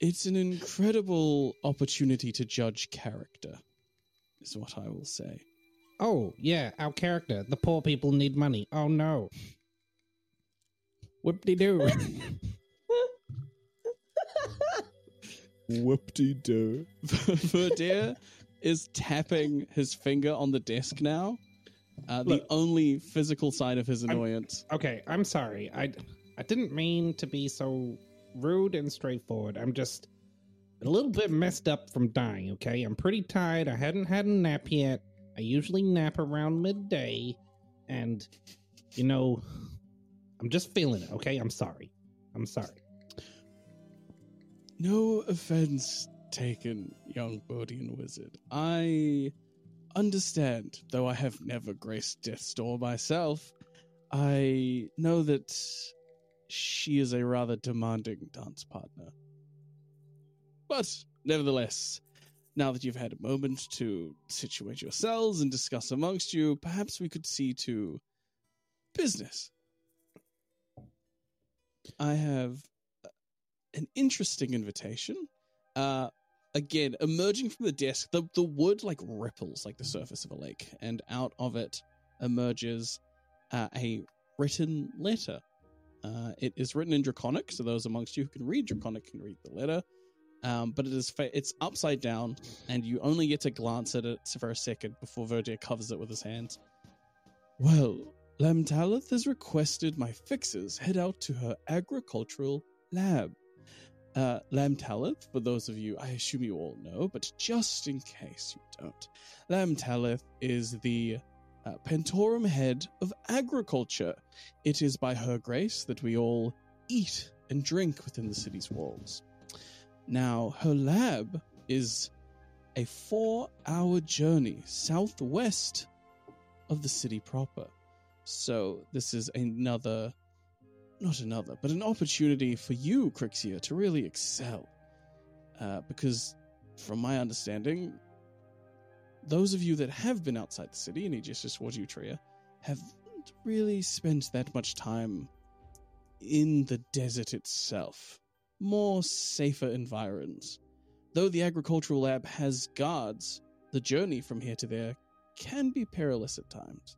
Speaker 1: It's an incredible opportunity to judge character, is what I will say.
Speaker 2: Oh yeah, our character. The poor people need money. Oh no. Whoop de doo.
Speaker 4: Whoop-de-doo.
Speaker 1: Verdir is tapping his finger on the desk now. Uh, the
Speaker 2: Look.
Speaker 1: only physical sign of his
Speaker 2: I'm-
Speaker 1: annoyance.
Speaker 2: okay, I'm sorry. I I didn't mean to be so rude and straightforward. I'm just a little bit messed up from dying. Okay, I'm pretty tired. I hadn't had a nap yet. I usually nap around midday, and you know, I'm just feeling it. Okay, I'm sorry. I'm sorry.
Speaker 1: No offense taken, young Bodian wizard. I understand, though I have never graced Death's Door myself. I know that she is a rather demanding dance partner. But, nevertheless, now that you've had a moment to situate yourselves and discuss amongst you, perhaps we could see to business. I have an interesting invitation Uh, again, emerging from the desk, the, the wood like ripples like the surface of a lake, and out of it emerges uh, a written letter. Uh, it is written in Draconic, so those amongst you who can read Draconic can read the letter. Um, but it is fa- it's upside down, and you only get to glance at it for a second before Verdir covers it with his hands. Well, Lamtalith has requested my fixers head out to her agricultural lab. Uh, Lamtalith, for those of you, I assume you all know, but just in case you don't, Lamtalith is the uh, Pentorum head of agriculture. It is by her grace that we all eat and drink within the city's walls. Now, her lab is a four hour journey southwest of the city proper. So, this is another, not another, but an opportunity for you, Crixia, to really excel. Uh, because, from my understanding, those of you that have been outside the city, and just towards you, Tria, haven't really spent that much time in the desert itself. More safer environs. Though the agricultural lab has guards, the journey from here to there can be perilous at times.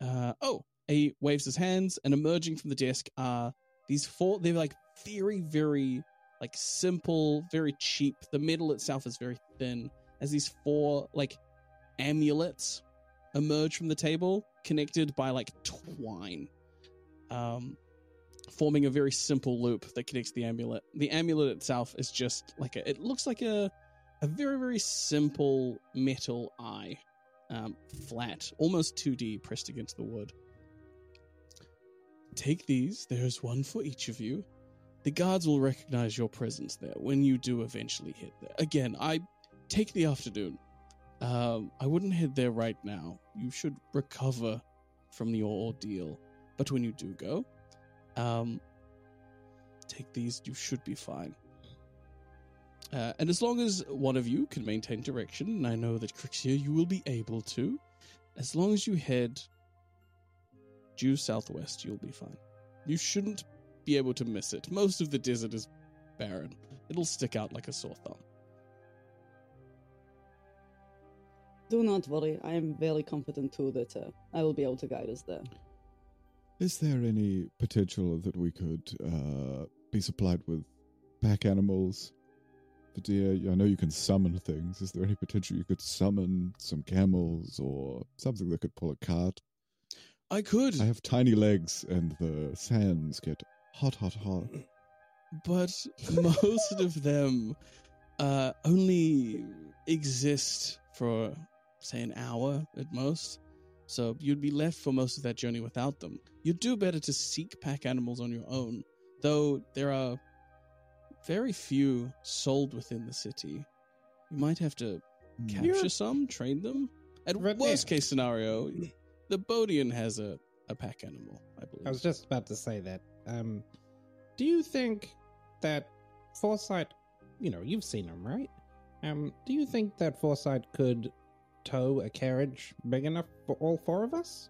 Speaker 1: Uh, oh, he waves his hands, and emerging from the desk are these four. They're like very, very like simple, very cheap. The metal itself is very thin. As these four like amulets emerge from the table, connected by like twine, um, forming a very simple loop that connects the amulet. The amulet itself is just like a. It looks like a a very very simple metal eye, um, flat, almost two D, pressed against the wood. Take these. There's one for each of you. The guards will recognize your presence there when you do eventually hit there. Again, I take the afternoon. Um, I wouldn't head there right now. You should recover from your ordeal. But when you do go, um, take these. You should be fine. Uh, and as long as one of you can maintain direction, and I know that Crixia, you will be able to, as long as you head due southwest, you'll be fine. You shouldn't be able to miss it. Most of the desert is barren. It'll stick out like a sore thumb.
Speaker 5: Do not worry. I am very confident too that uh, I will be able to guide us there.
Speaker 4: Is there any potential that we could uh, be supplied with pack animals? Vadir, I know you can summon things. Is there any potential you could summon some camels or something that could pull a cart?
Speaker 1: I could,
Speaker 4: I have tiny legs and the sands get hot, hot, hot.
Speaker 1: but most of them uh, only exist for, say, an hour at most. So you'd be left for most of that journey without them. You'd do better to seek pack animals on your own, though there are very few sold within the city. You might have to
Speaker 4: Hmm.
Speaker 1: capture
Speaker 2: You're-
Speaker 1: some, train them. At
Speaker 2: Right
Speaker 1: worst
Speaker 2: there.
Speaker 1: case scenario, the Bodian has a, a pack animal, I believe.
Speaker 2: I was just about to say that. Um, do you think that Foresight, you know, you've seen him, right? Um, do you think that Foresight could tow a carriage big enough for all four of us?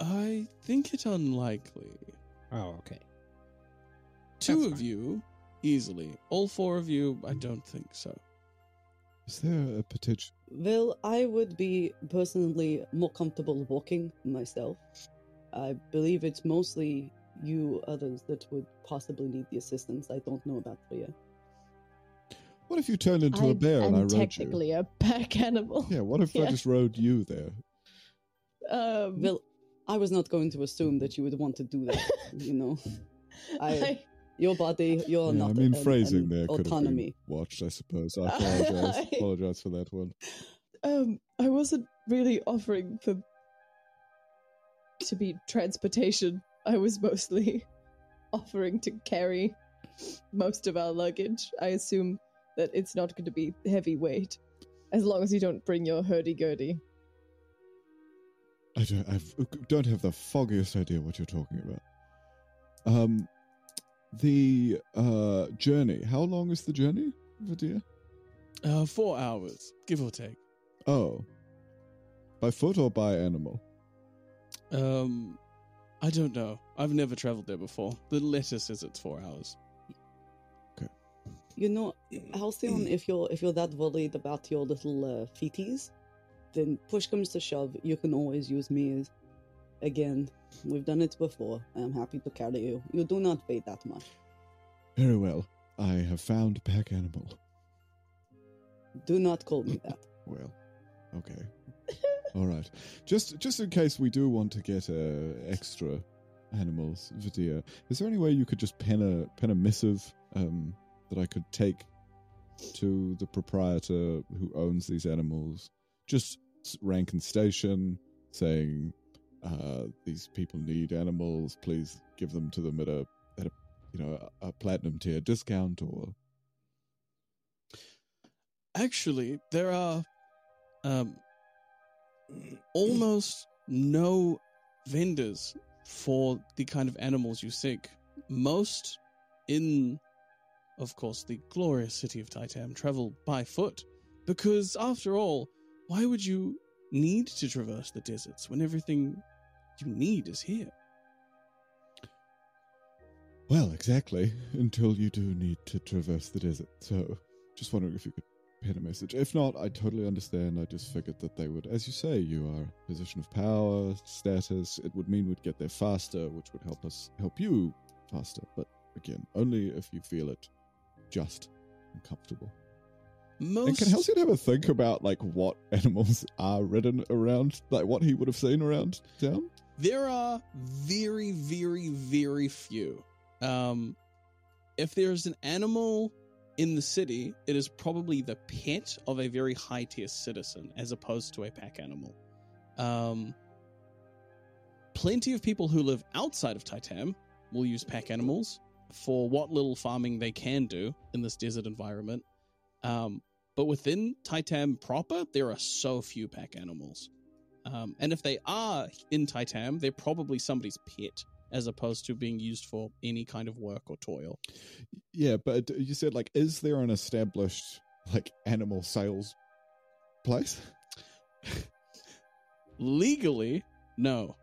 Speaker 1: I think it unlikely.
Speaker 2: Oh, okay.
Speaker 1: Two
Speaker 2: That's
Speaker 1: of
Speaker 2: fine.
Speaker 1: you, easily. All four of you, I don't think so.
Speaker 4: Is there a potential?
Speaker 5: Well, I would be personally more comfortable walking myself. I believe it's mostly you others that would possibly need the assistance. I don't know about Tria.
Speaker 4: What if you turned into
Speaker 3: I
Speaker 4: a bear and I
Speaker 3: am
Speaker 4: rode you?
Speaker 3: technically a pack animal.
Speaker 4: Yeah, what if I just rode you there?
Speaker 3: Um,
Speaker 5: Well, I was not going to assume that you would want to do that. you know, I-
Speaker 3: I,
Speaker 5: your body, your
Speaker 4: yeah,
Speaker 5: not.
Speaker 4: I mean,
Speaker 5: an-
Speaker 4: phrasing
Speaker 5: an
Speaker 4: there could have been watched, I suppose. I apologize.
Speaker 3: I-
Speaker 4: apologize for that one.
Speaker 3: um, I wasn't really offering for to be transportation. I was mostly offering to carry most of our luggage. I assume that it's not going to be heavy weight, as long as you don't bring your hurdy gurdy.
Speaker 4: I don't, I don't have the foggiest idea what you're talking about. Um, the uh journey. How long is the journey, Vadir?
Speaker 1: Uh, four hours, give or take.
Speaker 4: Oh, by foot or by animal?
Speaker 1: Um, I don't know. I've never traveled there before. The letter says it's four hours. Okay.
Speaker 5: You know, Halcyon, if you're if you're that worried about your little uh, feeties, then push comes to shove, you can always use me as again. We've done it before. I am happy to carry you. You do not pay that much.
Speaker 4: Very well. I have found pack animal.
Speaker 5: Do not call me that.
Speaker 4: Well, okay. All right. Just just in case we do want to get uh, extra animals, Vidia, is there any way you could just pen a pen a missive um, that I could take to the proprietor who owns these animals? Just rank and station, saying uh, these people need animals. Please give them to them at a at a you know a, a platinum tier discount or
Speaker 1: Actually, there are um, almost no vendors for the kind of animals you seek. Most in, of course, the glorious city of Titan travel by foot. Because, after all, why would you need to traverse the deserts when everything you need is here?
Speaker 4: Well, exactly. Until you do need to traverse the desert. So, just wondering if you could pen a message. If not, I totally understand. I just figured that they would, as you say, you are a position of power, status. It would mean we'd get there faster, which would help us help you faster. But again, only if you feel it just and comfortable.
Speaker 1: Most
Speaker 4: And can Halcyon have a think about like what animals are ridden around, like what he would have seen around town?
Speaker 1: There are very, very, very few. Um, if there's an animal in the city, it is probably the pet of a very high tier citizen as opposed to a pack animal. Um, plenty of people who live outside of Titan will use pack animals for what little farming they can do in this desert environment. Um, but within Titan proper, there are so few pack animals. Um, and if they are in Titan, they're probably somebody's pet as opposed to being used for any kind of work or toil.
Speaker 4: Yeah, but you said like, is there an established like animal sales place?
Speaker 1: Legally, no.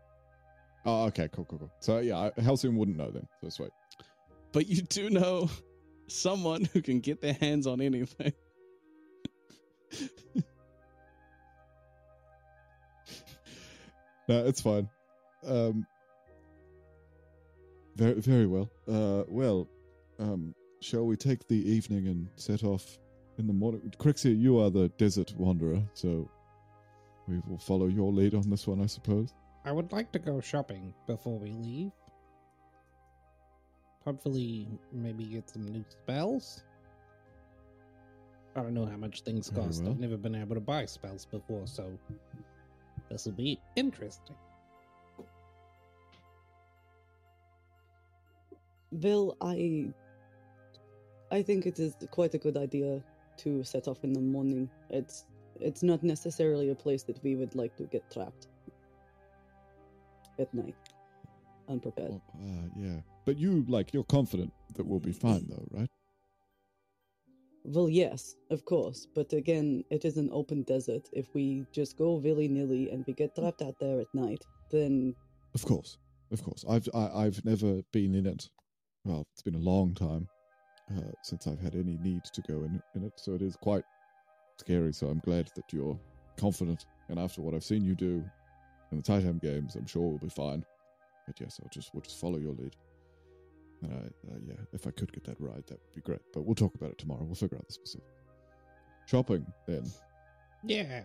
Speaker 4: Oh, okay, cool, cool, cool. So yeah, Halcyon wouldn't know then. So sweet.
Speaker 1: But you do know someone who can get their hands on anything.
Speaker 4: No, it's fine. Um, very, very well. Uh, well, um, shall we take the evening and set off in the morning? Crixia, you are the desert wanderer, so we will follow your lead on this one, I suppose.
Speaker 2: I would like to go shopping before we leave. Hopefully, maybe get some new spells. I don't know how much things cost. I've never been able to buy spells before, so this will be interesting.
Speaker 5: Bill, I I think it is quite a good idea to set off in the morning. It's it's not necessarily a place that we would like to get trapped at night, unprepared.
Speaker 4: Well, uh, yeah, but you like you're confident that we'll be fine, though, right?
Speaker 5: Well, yes, of course, but again, it is an open desert. If we just go willy nilly and we get trapped out there at night, then
Speaker 4: Of course, of course. I've I, I've never been in it. Well, it's been a long time uh, since I've had any need to go in in it, so it is quite scary. So I'm glad that you're confident. And after what I've seen you do in the Titan games, I'm sure we'll be fine. But yes, I'll just we'll just follow your lead. And I, uh, yeah, if I could get that right, that would be great. But we'll talk about it tomorrow. We'll figure out the specifics. Shopping then.
Speaker 2: Yeah.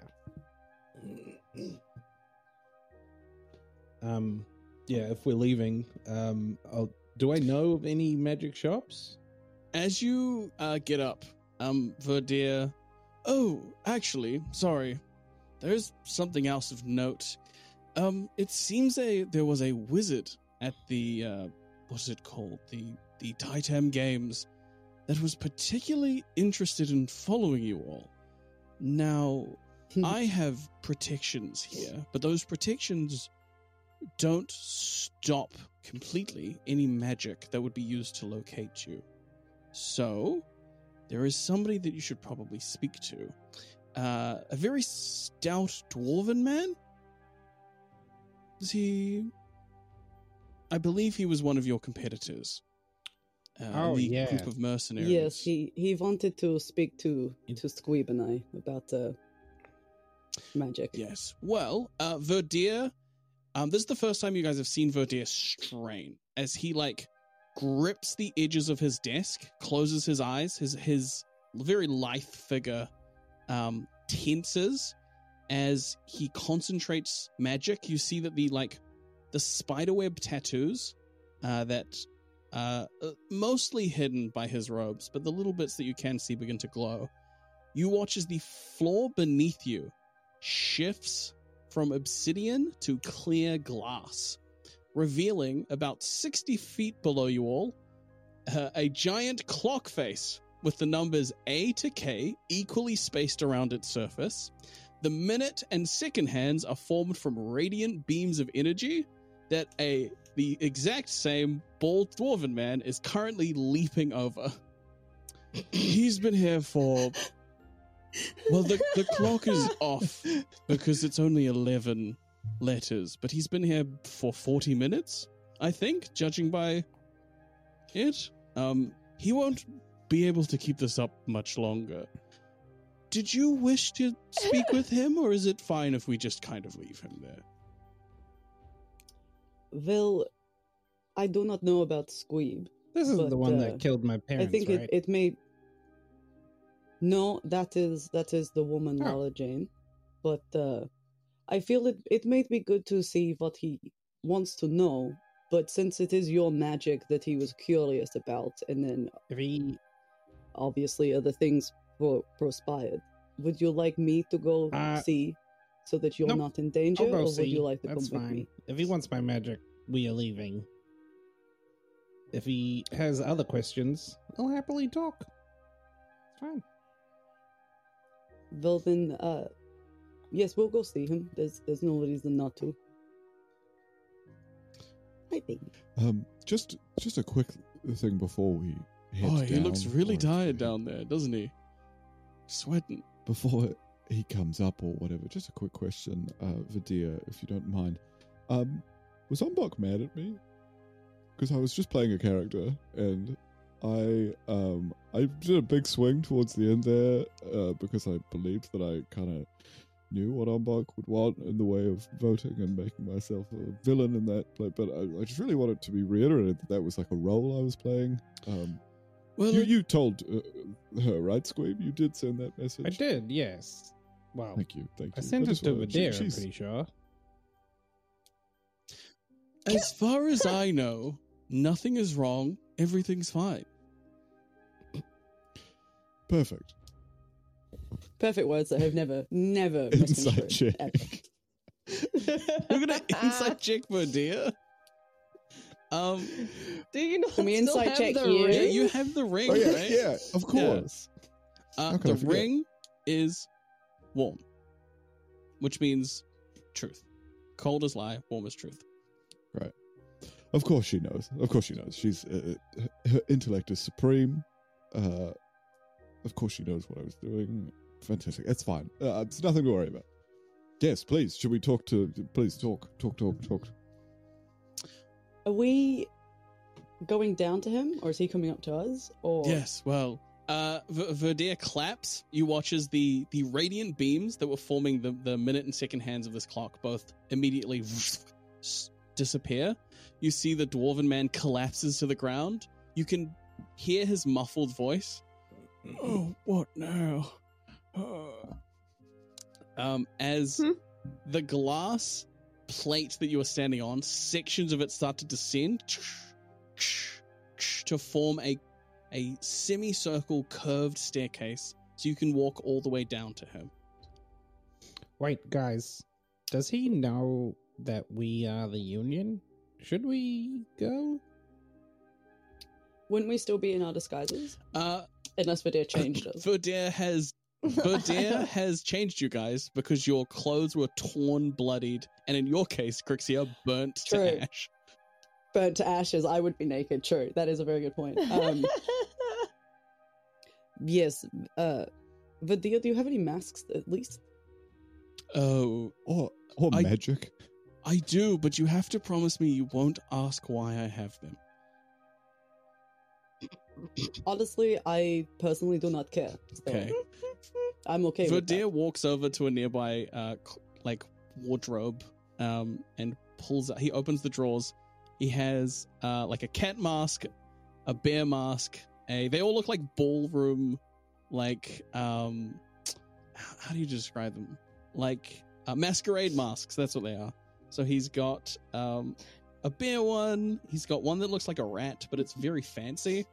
Speaker 2: Um, yeah. If we're leaving, um, I'll, do I know of any magic shops?
Speaker 1: As you uh, get up, um, Verdeer. Oh, actually, sorry. There's something else of note. Um, it seems a there was a wizard at the uh, what's it called the the Titan Games that was particularly interested in following you all. Now, I have protections here, but those protections don't stop completely any magic that would be used to locate you. So, there is somebody that you should probably speak to. Uh, a very stout dwarven man? Is he. I believe he was one of your competitors. uh,
Speaker 2: Oh,
Speaker 1: the
Speaker 2: yeah.
Speaker 1: group of mercenaries.
Speaker 5: Yes, he he wanted to speak to to Squeeb and I about uh, magic.
Speaker 1: Yes. Well, uh, Verdier, um, this is the first time you guys have seen Verdier strain as he like grips the edges of his desk, closes his eyes, his his very lithe figure um, tenses as he concentrates magic. You see that the like the spiderweb tattoos uh, that uh, uh, mostly hidden by his robes, but the little bits that you can see begin to glow. You watch as the floor beneath you shifts from obsidian to clear glass, revealing about 60 feet below you all uh, a giant clock face with the numbers A to K equally spaced around its surface. The minute and second hands are formed from radiant beams of energy that a the exact same bald dwarven man is currently leaping over. He's been here for well, the, the clock is off because it's only 11 letters, but he's been here for 40 minutes, I think, judging by it. Um, he won't be able to keep this up much longer. Did you wish to speak with him, or is it fine if we just kind of leave him there?
Speaker 5: Well, I do not know about Squeeb.
Speaker 2: This is
Speaker 5: But,
Speaker 2: the one
Speaker 5: uh,
Speaker 2: that killed my parents,
Speaker 5: I think
Speaker 2: right?
Speaker 5: it, it may. No, that is that is the woman
Speaker 2: Oh.
Speaker 5: Lala Jane, but uh, I feel it it may be good to see what he wants to know. But since it is your magic that he was curious about, and then
Speaker 2: if he,
Speaker 5: obviously other things pro- prospired, would you like me to go
Speaker 2: Uh,
Speaker 5: see, so that you're
Speaker 2: nope.
Speaker 5: not in danger,
Speaker 2: I'll go
Speaker 5: or would you like to
Speaker 2: That's
Speaker 5: come with me?
Speaker 2: If he wants my magic, we are leaving. If he has other questions, I'll happily talk. It's fine.
Speaker 5: Well then, uh, yes, we'll go see him. There's there's no reason not to. I think.
Speaker 4: Um, just just a quick thing before we head
Speaker 1: Oh, he looks really tired down there, doesn't he? Sweating.
Speaker 4: Before he comes up or whatever, just a quick question, uh, if you don't mind. Um, was Umbok mad at me? Because I was just playing a character and I um I did a big swing towards the end there uh, because I believed that I kind of knew what Umbok would want in the way of voting and making myself a villain in that play. But I, I just really wanted to be reiterated that that was like a role I was playing. Um,
Speaker 1: Well,
Speaker 4: you you told uh, her right, Squeeb? You did send that message.
Speaker 2: I did, yes. Well,
Speaker 4: Thank you, thank
Speaker 2: I
Speaker 4: you.
Speaker 2: sent it
Speaker 4: just
Speaker 2: to
Speaker 4: wanted- she-
Speaker 2: I'm pretty sure.
Speaker 1: as far as I know, nothing is wrong. Everything's fine.
Speaker 4: Perfect.
Speaker 5: Perfect words that have never, never
Speaker 4: Inside
Speaker 5: misconstrued,
Speaker 4: check.
Speaker 5: ever.
Speaker 1: You're gonna inside check Verdier? Um,
Speaker 3: Do you not
Speaker 5: Can we
Speaker 3: still
Speaker 5: inside
Speaker 3: have
Speaker 5: check
Speaker 3: the
Speaker 5: you?
Speaker 1: yeah, you have the ring,
Speaker 4: Oh yeah,
Speaker 1: right?
Speaker 4: yeah, of course.
Speaker 1: Uh,
Speaker 4: How could I
Speaker 1: the ring is warm, which means truth. Cold is lie, warm is truth. Right.
Speaker 4: Of course she knows. Of course she knows. She's uh, her intellect is supreme. Uh, of course she knows what I was doing. Fantastic. It's fine. Uh, it's nothing to worry about. Yes, please. Should we talk to? Please talk, talk, talk, talk.
Speaker 5: Are we going down to him, or is he coming up to us? Or
Speaker 1: Yes, well, uh, v- Verdier claps. You watch as the the radiant beams that were forming the the minute and second hands of this clock both immediately disappear. You see the dwarven man collapses to the ground. You can hear his muffled voice. Oh, what now? Oh. Um, as
Speaker 3: Hmm.
Speaker 1: the glass plate that you are standing on, sections of it start to descend to form a a semicircle curved staircase so you can walk all the way down to him.
Speaker 2: Wait, guys, does he know that we are the Union? Should we go?
Speaker 5: wouldn't we still be in our disguises
Speaker 1: Uh
Speaker 5: unless Vadir changed us?
Speaker 1: Verdier has Verdier has changed you guys because your clothes were torn, bloodied, and in your case, Crixia, burnt
Speaker 5: True.
Speaker 1: to ash.
Speaker 5: Burnt to ashes. I would be naked. True, that is a very good point. Um, yes, uh, Vadir, do you have any masks at least?
Speaker 1: Oh,
Speaker 4: Or or
Speaker 1: I-
Speaker 4: magic.
Speaker 1: I do, but you have to promise me you won't ask why I have them.
Speaker 5: honestly, I personally do not care. So
Speaker 1: Okay.
Speaker 5: I'm okay that.
Speaker 1: walks over to a nearby uh like wardrobe um and pulls out he opens the drawers. He has uh like a cat mask, a bear mask, a they all look like ballroom like um how how do you describe them? Like uh, masquerade masks, that's what they are. So he's got um a bear one, he's got one that looks like a rat, but it's very fancy.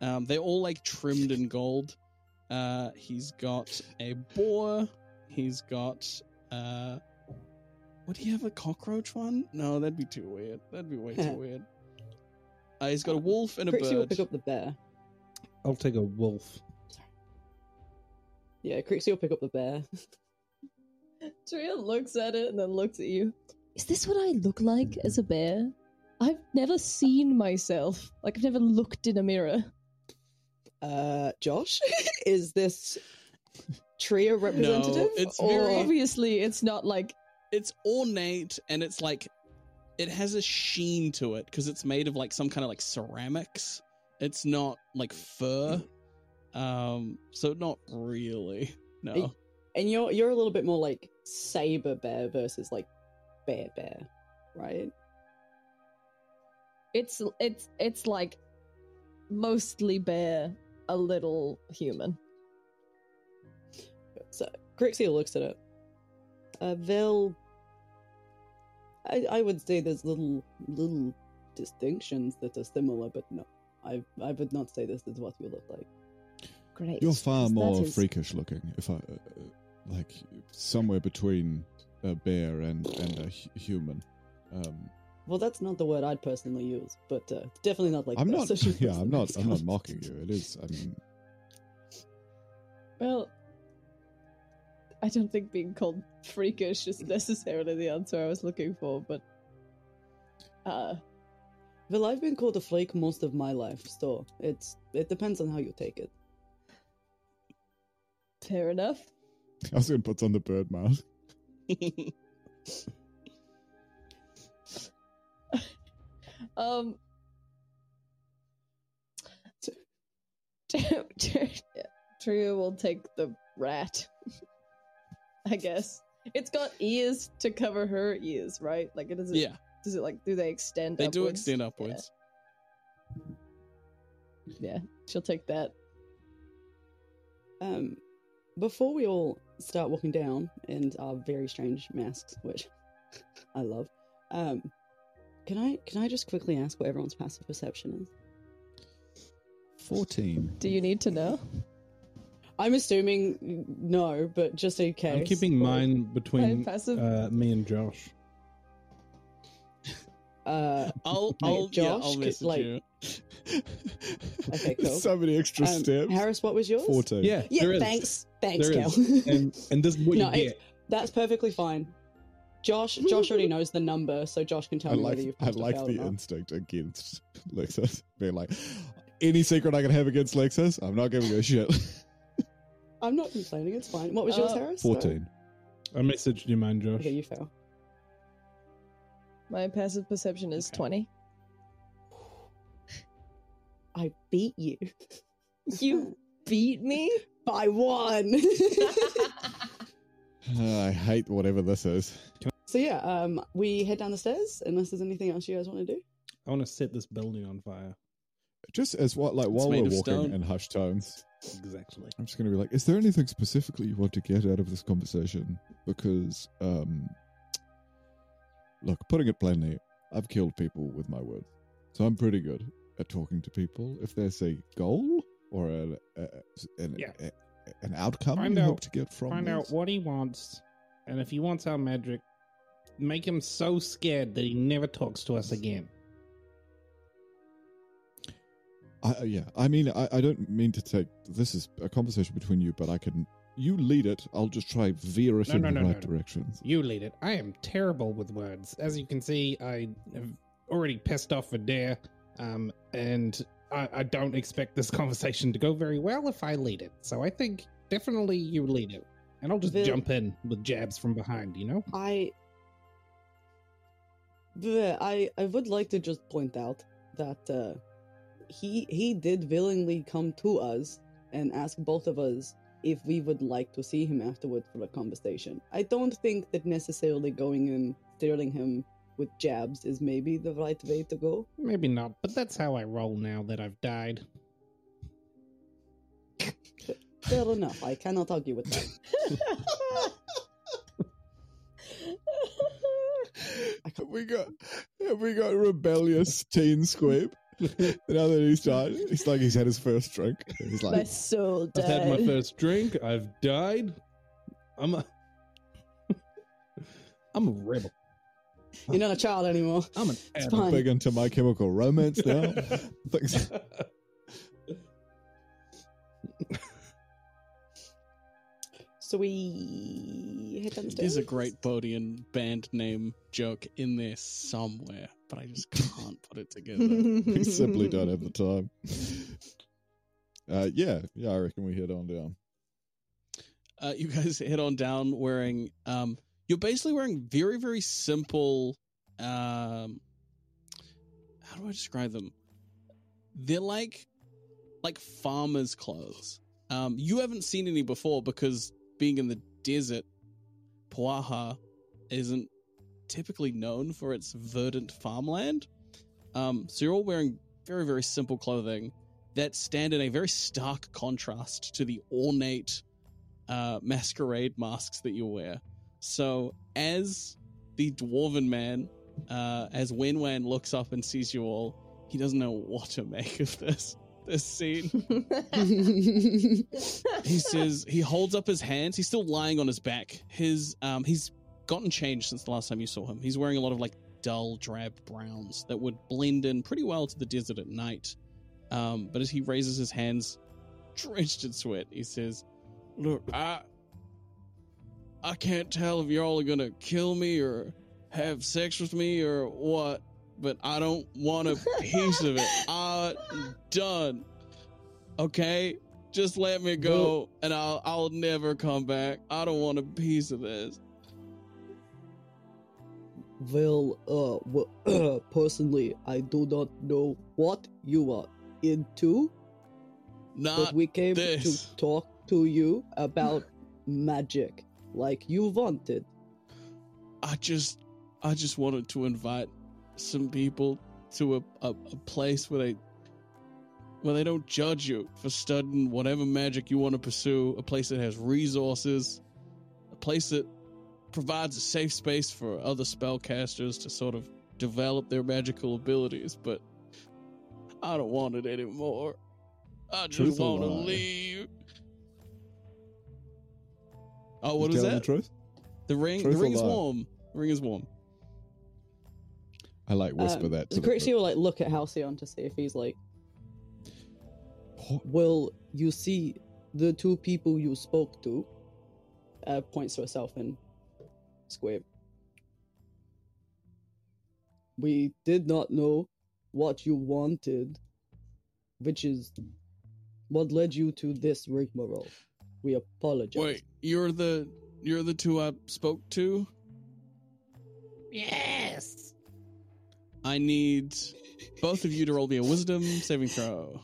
Speaker 1: Um they're all like trimmed in gold. Uh, he's got a boar. He's got uh, would he have a cockroach one? No, that'd be too weird. That'd be way too weird. Uh, he's got a wolf and a
Speaker 5: Crixie will
Speaker 1: bird.
Speaker 5: pick up the bear.
Speaker 2: I'll take a wolf.
Speaker 5: Yeah, Crixie will pick up the bear.
Speaker 3: Tria looks at it and then looks at you. Is this what I look like as a bear? I've never seen myself. Like I've never looked in a mirror.
Speaker 5: Uh, Josh, is this trio representative?
Speaker 1: it's
Speaker 5: or...
Speaker 1: very-
Speaker 3: Obviously, it's not like
Speaker 1: It's ornate and it's like it has a sheen to it because it's made of like some kind of like ceramics. It's not like fur. Um, so not really. No.
Speaker 5: And you're you're a little bit more like saber bear versus like bear bear, right?
Speaker 3: it's it's it's like mostly bear, a little human.
Speaker 5: So Crixia looks at it. Uh, they'll. I I would say there's little little distinctions that are similar, but no, I I would not say this is what you look like.
Speaker 3: Great.
Speaker 4: You're far more
Speaker 3: is-
Speaker 4: freakish looking. If I uh, uh, like somewhere between a bear and and a human. Um,
Speaker 5: Well, that's not the word I'd personally use, but uh, definitely not like.
Speaker 4: I'm not. Yeah, I'm not. I'm not mocking you. It is. I mean,
Speaker 3: Well, I don't think being called freakish is necessarily the answer I was looking for, but uh
Speaker 5: Well, I've been called a flake most of my life, so it's it depends on how you take it.
Speaker 3: fair enough.
Speaker 4: I was going to put on the bird mask.
Speaker 3: Um Tria will take the rat. I guess. It's got ears to cover her ears, right? Like it does it
Speaker 1: yeah,
Speaker 3: does it like do they extend
Speaker 1: they do extend upwards.
Speaker 3: Yeah. She'll take that.
Speaker 5: Um, before we all start walking down in our very strange masks, which I love, um, can I can I just quickly ask what everyone's passive perception is?
Speaker 4: Fourteen.
Speaker 3: Do you need to know?
Speaker 5: I'm assuming no, but just in case.
Speaker 2: I'm keeping mine between
Speaker 3: passive
Speaker 2: uh, me and Josh.
Speaker 5: Uh,
Speaker 1: I'll, I'll, yeah,
Speaker 5: Josh,
Speaker 1: I'll message
Speaker 5: like-
Speaker 1: you.
Speaker 5: Okay, cool.
Speaker 4: so many extra
Speaker 5: um,
Speaker 4: steps.
Speaker 5: Harris, what was yours?
Speaker 4: Fourteen.
Speaker 2: Yeah,
Speaker 5: Yeah,
Speaker 2: there is.
Speaker 5: thanks, thanks,
Speaker 2: There
Speaker 5: Cal.
Speaker 2: is. and and this is what
Speaker 5: No,
Speaker 2: you get.
Speaker 5: That's perfectly fine. Josh, Josh already knows the number, so Josh can tell
Speaker 4: I
Speaker 5: me
Speaker 4: like.
Speaker 5: whether you've
Speaker 4: I
Speaker 5: passed or
Speaker 4: like
Speaker 5: failed or
Speaker 4: the
Speaker 5: not.
Speaker 4: instinct against Lexis. Being like, any secret I can have against Lexis, I'm not giving a shit.
Speaker 5: I'm not complaining. It's fine. What was yours,
Speaker 3: Uh,
Speaker 5: Harris?
Speaker 4: Fourteen.
Speaker 2: I messaged you mine, Josh.
Speaker 5: Okay, you fail.
Speaker 3: my passive perception is
Speaker 1: Okay.
Speaker 3: twenty.
Speaker 5: I beat you
Speaker 3: You beat me?
Speaker 5: by one.
Speaker 4: I hate whatever this is.
Speaker 5: so yeah, um, we head down the stairs. Unless there's anything else you guys want to do.
Speaker 2: I want to set this building on fire.
Speaker 4: Just as what, like, while we're
Speaker 1: of
Speaker 4: walking
Speaker 1: stone.
Speaker 4: in hushed tones,
Speaker 2: Exactly.
Speaker 4: I'm just going to be like, is there anything specifically you want to get out of this conversation? Because, um, look, putting it plainly, I've killed people with my words. So I'm pretty good at talking to people. If there's a goal or an, a, an,
Speaker 2: Yeah.
Speaker 4: a- an outcome
Speaker 2: Find
Speaker 4: you
Speaker 2: out-
Speaker 4: hope to get from
Speaker 2: Find out what he wants, and if he wants our magic, make him so scared that he never talks to us again.
Speaker 4: I, uh, yeah, I mean, I, I don't mean to take this is a conversation between you, but I can. You lead it. I'll just try veer it
Speaker 2: No,
Speaker 4: in
Speaker 2: no,
Speaker 4: the
Speaker 2: no,
Speaker 4: right directions.
Speaker 2: You lead it. I am terrible with words. As you can see, I have already pissed off Adair, um, and I, I don't expect this conversation to go very well if I lead it. So I think definitely you lead it. And I'll just jump in with jabs from behind, you know?
Speaker 5: I, I, I would like to just point out that uh, he he did willingly come to us and ask both of us if we would like to see him afterward for a conversation. I don't think that necessarily going and staring him with jabs is maybe the right way to go.
Speaker 2: Maybe not, but that's how I roll now that I've died.
Speaker 5: Fair enough. I cannot argue with that.
Speaker 4: Have we got have we got rebellious teen Squeeb? now that he's died, it's like he's had his first drink. He's like,
Speaker 3: My
Speaker 4: like,
Speaker 3: soul
Speaker 6: I've had my first drink. I've died. I'm a. I'm a rebel.
Speaker 5: You're not a child anymore.
Speaker 6: I'm an
Speaker 5: It's
Speaker 6: adult.
Speaker 5: fine.
Speaker 4: big into My Chemical Romance now. Things-
Speaker 5: So we head downstairs.
Speaker 1: There's a great Bodian band name joke in there somewhere, but I just can't put it together.
Speaker 4: we simply don't have the time. Uh, yeah, yeah, I reckon we head on down.
Speaker 1: uh, you guys head on down wearing um you're basically wearing very very simple um how do i describe them? They're like like farmers clothes. Um you haven't seen any before because being in the desert Puaha isn't typically known for its verdant farmland. Um so you're all wearing very very simple clothing that stand in a very stark contrast to the ornate uh, masquerade masks that you wear. So as the dwarven man, uh, as Wenwan looks up and sees you all, he doesn't know what to make of this this scene. He says he holds up his hands. He's still lying on his back. His um, he's gotten changed since the last time you saw him. He's wearing a lot of like dull drab browns that would blend in pretty well to the desert at night. Um, but as he raises his hands, drenched in sweat, he says, Look, I I can't tell if y'all are gonna kill me or have sex with me or what, but I don't want a piece of it. I'm done. Okay? Just let me go and I'll I'll never come back. I don't want a piece of this.
Speaker 5: Well, uh, well, personally, I do not know what you are into,
Speaker 1: Not
Speaker 5: but we came
Speaker 1: this.
Speaker 5: to talk to you about magic, like you wanted.
Speaker 1: I just I just wanted to invite some people to a, a, a place where they where they don't judge you for studying whatever magic you want to pursue, a place that has resources, a place that provides a safe space for other spellcasters to sort of develop their magical abilities, but I don't want it anymore. I just
Speaker 4: Truth
Speaker 1: want to
Speaker 4: lie?
Speaker 1: leave. Oh, what
Speaker 4: You
Speaker 1: was that?
Speaker 4: The truth?
Speaker 1: The ring.
Speaker 4: Truth
Speaker 1: the ring is
Speaker 4: lie?
Speaker 1: warm. The ring is warm.
Speaker 4: I like whisper
Speaker 5: Um,
Speaker 4: that to the
Speaker 5: Crixie will like look at Halcyon to see if he's like,
Speaker 4: group.
Speaker 5: well, you see, the two people you spoke to, uh, points to herself and Squeeb. We did not know what you wanted, which is what led you to this rigmarole. We apologize.
Speaker 1: Wait, you're the you're the two I spoke to.
Speaker 2: Yes.
Speaker 1: I need both of you to roll me a wisdom saving throw.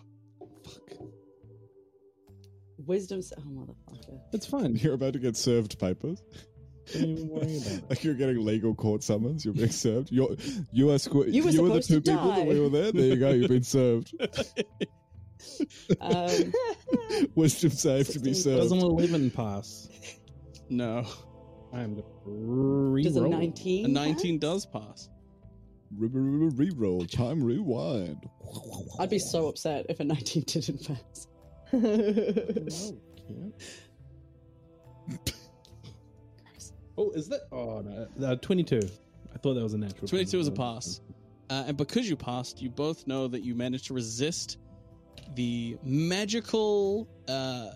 Speaker 5: Wisdom. sa- Oh, motherfucker.
Speaker 6: It's fine.
Speaker 4: You're about to get served papers.
Speaker 6: Don't even worry about it.
Speaker 4: Like you're getting legal court summons. You're being served. You're you are squ-
Speaker 5: You were
Speaker 4: you were the two
Speaker 5: to
Speaker 4: people that we were there. There you go. You've been served.
Speaker 5: Um,
Speaker 4: Wisdom save to be
Speaker 5: Sixteen.
Speaker 4: served.
Speaker 6: Does an 11 pass?
Speaker 1: no,
Speaker 6: I'm going to
Speaker 5: does a 19?
Speaker 1: a nineteen
Speaker 5: pass?
Speaker 1: does pass.
Speaker 4: Re- re- re- Reroll. Time rewind.
Speaker 5: I'd be so upset if a 19 didn't pass.
Speaker 6: Oh, oh, is that? Oh, no. Uh, 22. I thought that was a natural.
Speaker 1: 22 is a pass. Uh, and because you passed, you both know that you managed to resist the magical, uh,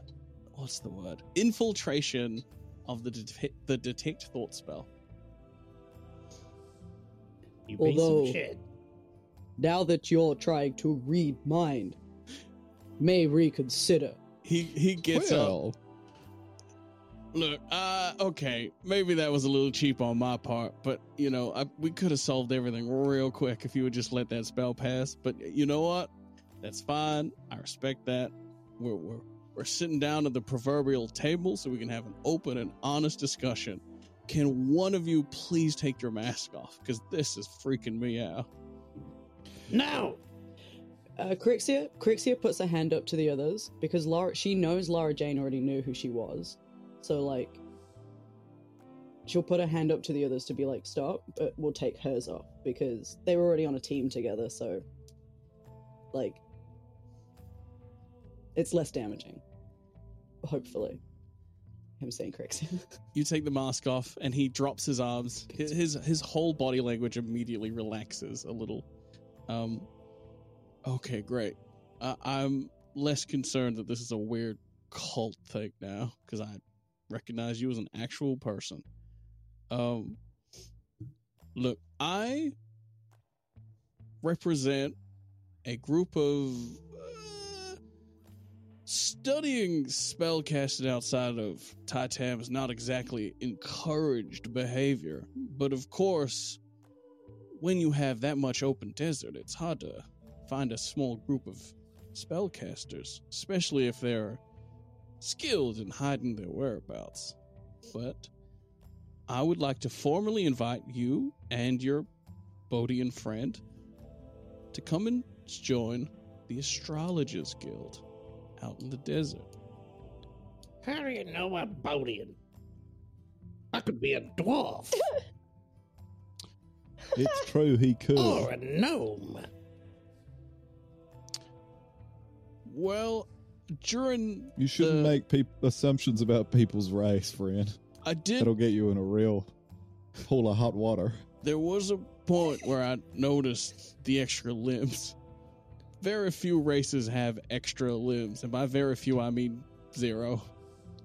Speaker 1: what's the word? Infiltration of the det- the detect thought spell.
Speaker 2: You piece
Speaker 5: Although-
Speaker 2: shit.
Speaker 5: now that you're trying to read mind, may reconsider.
Speaker 1: He he gets up. Look, uh, okay, maybe that was a little cheap on my part, but you know, I, we could have solved everything real quick if you would just let that spell pass. But you know what? That's fine. I respect that. We're we're we're sitting down at the proverbial table so we can have an open and honest discussion. Can one of you please take your mask off? Because this is freaking me out.
Speaker 2: No.
Speaker 5: Uh, Crixia, Crixia puts her hand up to the others because Laura, she knows Lara Jane already knew who she was, so like, she'll put her hand up to the others to be like, stop, but we'll take hers off because they were already on a team together, so like, it's less damaging. Hopefully, him saying Crixia.
Speaker 1: You take the mask off, and he drops his arms. His his, his whole body language immediately relaxes a little. Um. Okay, great. Uh, I'm less concerned that this is a weird cult thing now because I recognize you as an actual person. Um. Look, I represent a group of studying spellcasting outside of Titam is not exactly encouraged behavior, but of course, when you have that much open desert, it's hard to find a small group of spellcasters, especially if they're skilled in hiding their whereabouts. But I would like to formally invite you and your Bodian friend to come and join the Astrologers Guild out in the desert.
Speaker 2: How do you know I'm Bodian? I could be a dwarf
Speaker 4: It's true, he could.
Speaker 2: or a gnome.
Speaker 1: Well, during
Speaker 4: You shouldn't
Speaker 1: the-
Speaker 4: make peop- assumptions about people's race, friend.
Speaker 1: I did
Speaker 4: That'll get you in a real pool of hot water.
Speaker 1: there was a point where I noticed the extra limbs. Very few races have extra limbs, and by very few I mean zero.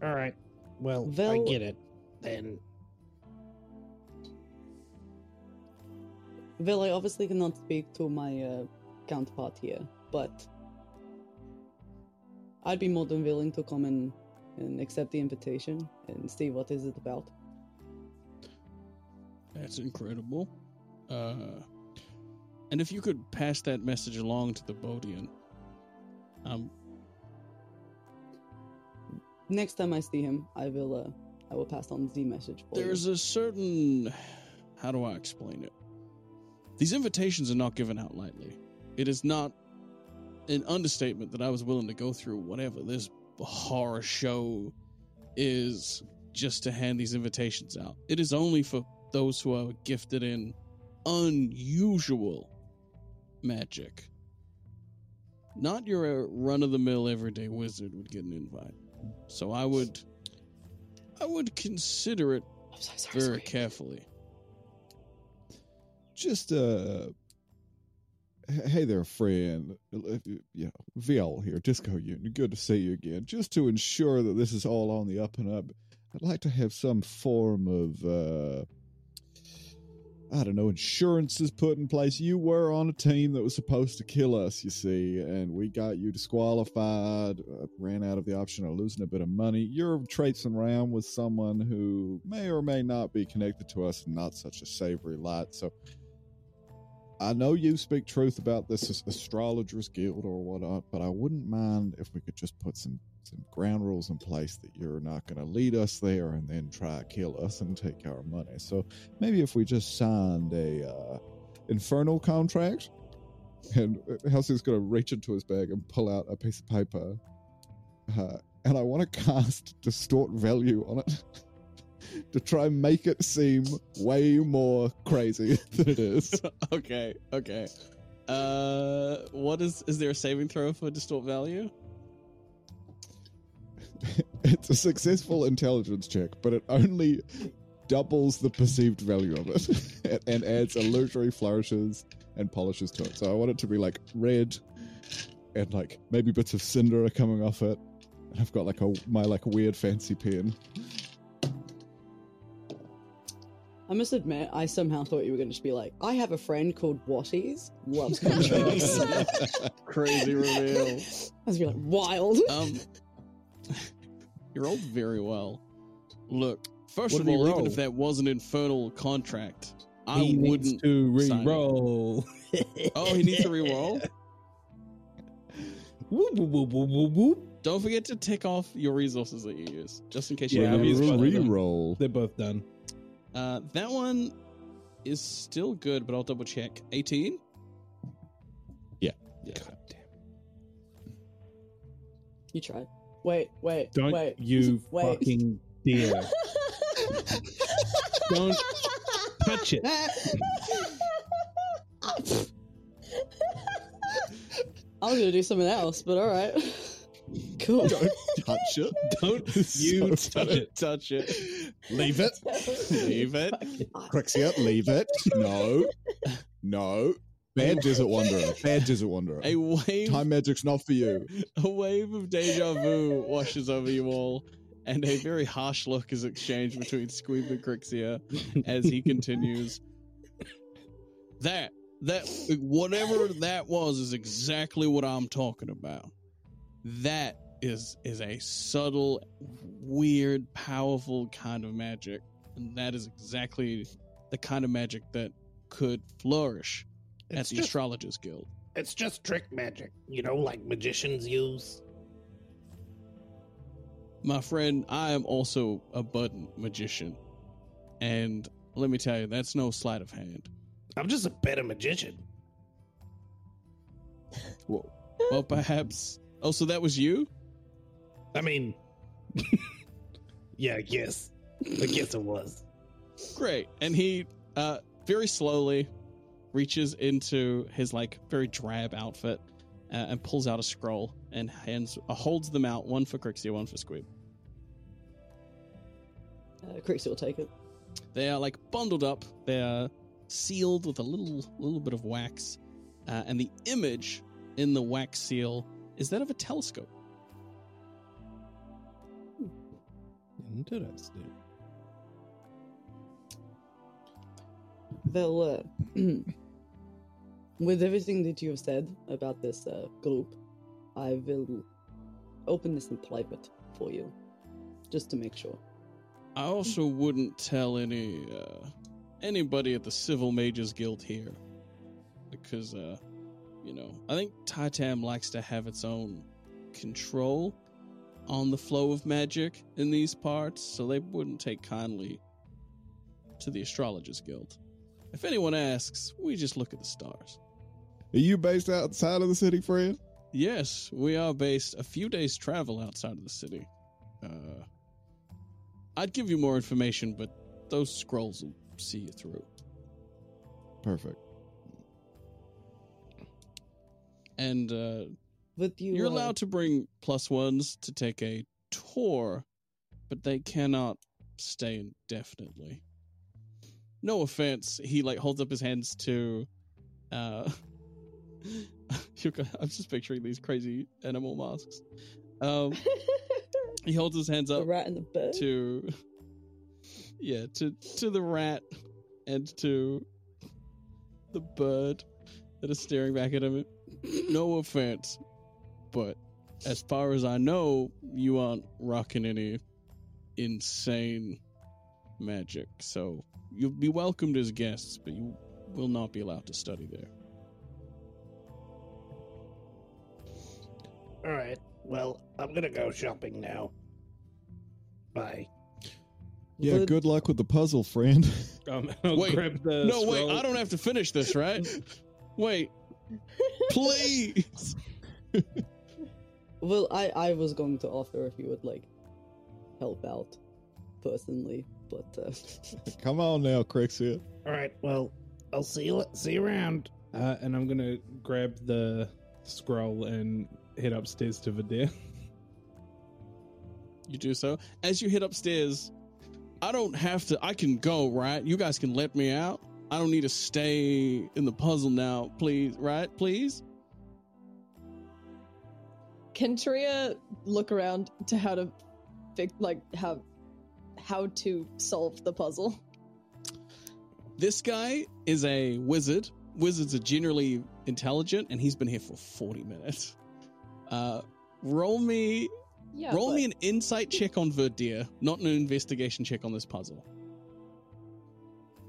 Speaker 2: All right. Well, I
Speaker 5: Vel-
Speaker 2: get it. Then
Speaker 5: Vil, I obviously cannot speak to my uh, counterpart here, but I'd be more than willing to come and, and accept the invitation and see what is it about.
Speaker 1: That's incredible. Uh, and if you could pass that message along to the Bodian, um,
Speaker 5: Next time I see him, I will uh, I will pass on the message for
Speaker 1: there's
Speaker 5: you.
Speaker 1: a certain how do I explain it? These invitations are not given out lightly. It is not an understatement that I was willing to go through whatever this horror show is just to hand these invitations out. It is only for those who are gifted in unusual magic. Not your run of the mill everyday wizard would get an invite. So I would I would consider it
Speaker 5: I'm so sorry.
Speaker 1: very
Speaker 5: sorry.
Speaker 1: carefully.
Speaker 4: Just uh hey there, friend. Uh, You know, Viol here, Disco Union. Good to see you again. Just to ensure that this is all on the up and up, I'd like to have some form of uh I don't know, insurances put in place. You were on a team that was supposed to kill us, you see, and we got you disqualified, uh, ran out of the option of losing a bit of money. You're traipsing around with someone who may or may not be connected to us not such a savory light. So I know you speak truth about this astrologers guild or whatnot, but I wouldn't mind if we could just put some some ground rules in place that you're not going to lead us there and then try to kill us and take our money. So maybe if we just signed a uh, infernal contract, and Helsing's going to reach into his bag and pull out a piece of paper, uh, and I want to cast distort value on it. To try and make it seem way more crazy than it is.
Speaker 1: okay, okay. Uh, what is is there a saving throw for distort value?
Speaker 4: it's a successful intelligence check, but it only doubles the perceived value of it and- adds illusory flourishes and polishes to it. So I want it to be like red and like maybe bits of cinder are coming off it. And I've got like a my like weird fancy pen.
Speaker 5: I must admit, I somehow thought you were going to just be like, I have a friend called Watties, loves contracts.
Speaker 1: Crazy reveal.
Speaker 5: I was be like, wild.
Speaker 1: Um, you rolled very well. Look, first
Speaker 6: What
Speaker 1: of
Speaker 6: did he
Speaker 1: all, even
Speaker 6: roll?
Speaker 1: if that was an infernal contract, I
Speaker 6: he needs
Speaker 1: wouldn't.
Speaker 6: to
Speaker 1: sign it.
Speaker 6: re-roll.
Speaker 1: Oh, he needs to re-roll.
Speaker 6: Whoop, whoop, whoop, whoop, whoop, whoop.
Speaker 1: Don't forget to tick off your resources that you use, just in case you
Speaker 6: Yeah,
Speaker 1: have
Speaker 6: we
Speaker 1: used
Speaker 6: will
Speaker 1: both of them.
Speaker 6: They're both done.
Speaker 1: Uh, that one is still good, but I'll double check. 18?
Speaker 4: Yeah.
Speaker 6: God damn.
Speaker 5: You tried. Wait, wait,
Speaker 6: Don't
Speaker 5: wait.
Speaker 6: you
Speaker 5: wait.
Speaker 6: fucking dare. Don't touch it.
Speaker 5: I was gonna do something else, but all right. Cool.
Speaker 4: Don't touch it.
Speaker 6: Don't
Speaker 4: So
Speaker 6: you touch
Speaker 1: Don't
Speaker 6: it.
Speaker 1: touch it.
Speaker 4: Leave it.
Speaker 1: Leave it.
Speaker 4: Crixia, leave it. No. No. Bad desert wanderer. Bad desert wanderer.
Speaker 1: A wave,
Speaker 4: Time magic's not for you.
Speaker 1: a wave of deja vu washes over you all, and a very harsh look is exchanged between Squeeb and Crixia as he continues. That, that, whatever that was, is exactly what I'm talking about. That is is a subtle, weird, powerful kind of magic, and that is exactly the kind of magic that could flourish at the
Speaker 7: just,
Speaker 1: Astrologers Guild.
Speaker 7: it's just trick magic, you know, like magicians use.
Speaker 1: My friend, I am also a budding magician. And let me tell you, that's no sleight of hand.
Speaker 7: I'm just a better magician.
Speaker 1: Well, well perhaps. Oh, so that was you?
Speaker 7: I mean, yeah, I guess. I guess it was.
Speaker 1: Great. And he, uh, very slowly reaches into his, like, very drab outfit uh, and pulls out a scroll and hands, uh, holds them out, one for Crixie, one for Squeeb.
Speaker 5: Uh, Crixie will take it.
Speaker 1: They are like bundled up. They are sealed with a little little bit of wax, uh, and the image in the wax seal is that of a telescope.
Speaker 2: Interesting.
Speaker 5: Well, uh, with everything that you have said about this uh, group, I will open this in private for you, just to make sure.
Speaker 1: I also wouldn't tell any uh, anybody at the Civil Mages Guild here, because uh, you know I think Titam likes to have its own control on the flow of magic in these parts, so they wouldn't take kindly to the Astrologers Guild. If anyone asks, we just look at the stars.
Speaker 4: Are you based outside of the city, friend?
Speaker 1: Yes, we are based a few days' travel outside of the city. Uh, I'd give you more information, but those scrolls will see you through.
Speaker 4: Perfect.
Speaker 1: And uh,
Speaker 5: You?
Speaker 1: you're
Speaker 5: uh,
Speaker 1: allowed to bring plus ones to take a tour, but they cannot stay indefinitely. No offense, he like holds up his hands to. Uh, I'm just picturing these crazy animal masks. Um, he holds his hands
Speaker 5: the
Speaker 1: up
Speaker 5: rat and the bird.
Speaker 1: to yeah to to the rat and to the bird that is staring back at him no offense but as far as i know you aren't rocking any insane magic so you'll be welcomed as guests but you will not be allowed to study there
Speaker 7: All right. Well, I'm gonna go shopping now. Bye.
Speaker 4: Yeah,
Speaker 5: Would-
Speaker 4: good luck with the puzzle, friend.
Speaker 6: Um, I'll
Speaker 1: Wait,
Speaker 6: grab the
Speaker 1: no wait
Speaker 6: scroll.
Speaker 1: i don't have to finish this right wait please
Speaker 5: Well, I I was going to offer if you would like help out personally, but uh,
Speaker 4: Come on now, Crixia.
Speaker 7: All right. Well, I'll see you. See you around.
Speaker 6: Uh, and I'm gonna grab the scroll and head upstairs to Vidir.
Speaker 1: You do so. As you head upstairs, I don't have to. I can go, right? You guys can let me out. I don't need to stay in the puzzle now, please, right? Please?
Speaker 3: Can Tria look around to how to fix, like, how how to solve the puzzle?
Speaker 1: This guy is a wizard. Wizards are generally intelligent, and he's been here for 40 minutes. Uh, roll me.
Speaker 3: Yeah.
Speaker 1: roll
Speaker 3: but-
Speaker 1: me an insight check on Verdir, not an investigation check on this puzzle.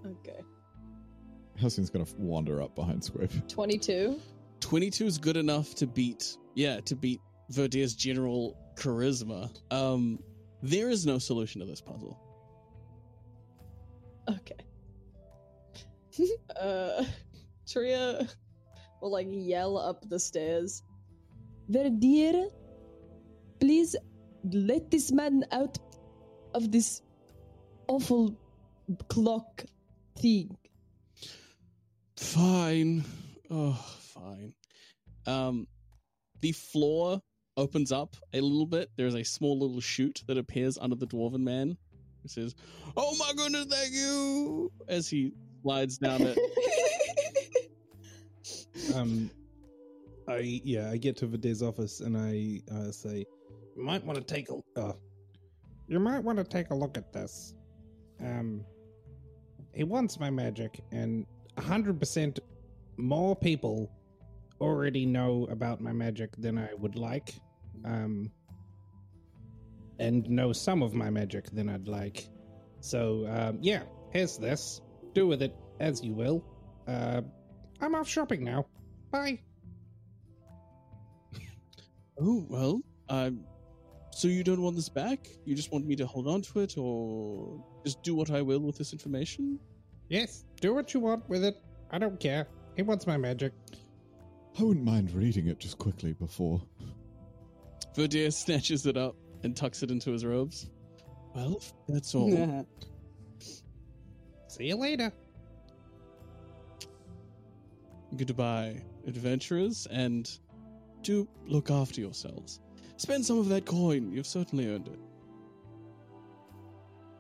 Speaker 3: Okay.
Speaker 4: Halcyon's gonna wander up behind Squeeb.
Speaker 3: Twenty-two.
Speaker 1: 22 is good enough to beat, yeah, to beat Verdeer's general charisma. Um, there is no solution to this puzzle.
Speaker 3: Okay. uh, Tria will like yell up the stairs. Verdier, please let this man out of this awful clock thing.
Speaker 1: Fine. Oh, fine. Um, the floor opens up a little bit. There's a small little chute that appears under the dwarven man. It says, "Oh my goodness, thank you!" As he slides down it.
Speaker 6: Um, I yeah, I get to Videt's office and I uh, say, "You might want to take a uh,
Speaker 2: You might want to take a look at this. Um, he wants my magic, and 100% more people already know about my magic than I would like. Um, and know some of my magic than I'd like. So, um, yeah, here's this. Do with it as you will. Uh, I'm off shopping now. Bye.
Speaker 1: Oh well. Um, so you don't want this back? You just want me to hold on to it, or just do what I will with this information?
Speaker 2: Yes, do what you want with it. I don't care. He wants my magic.
Speaker 4: I wouldn't mind reading it just quickly before.
Speaker 1: Verdeer snatches it up and tucks it into his robes. Well, that's all.
Speaker 2: See you later.
Speaker 1: Goodbye, adventurers, and do look after yourselves. Spend some of that coin. You've certainly earned it.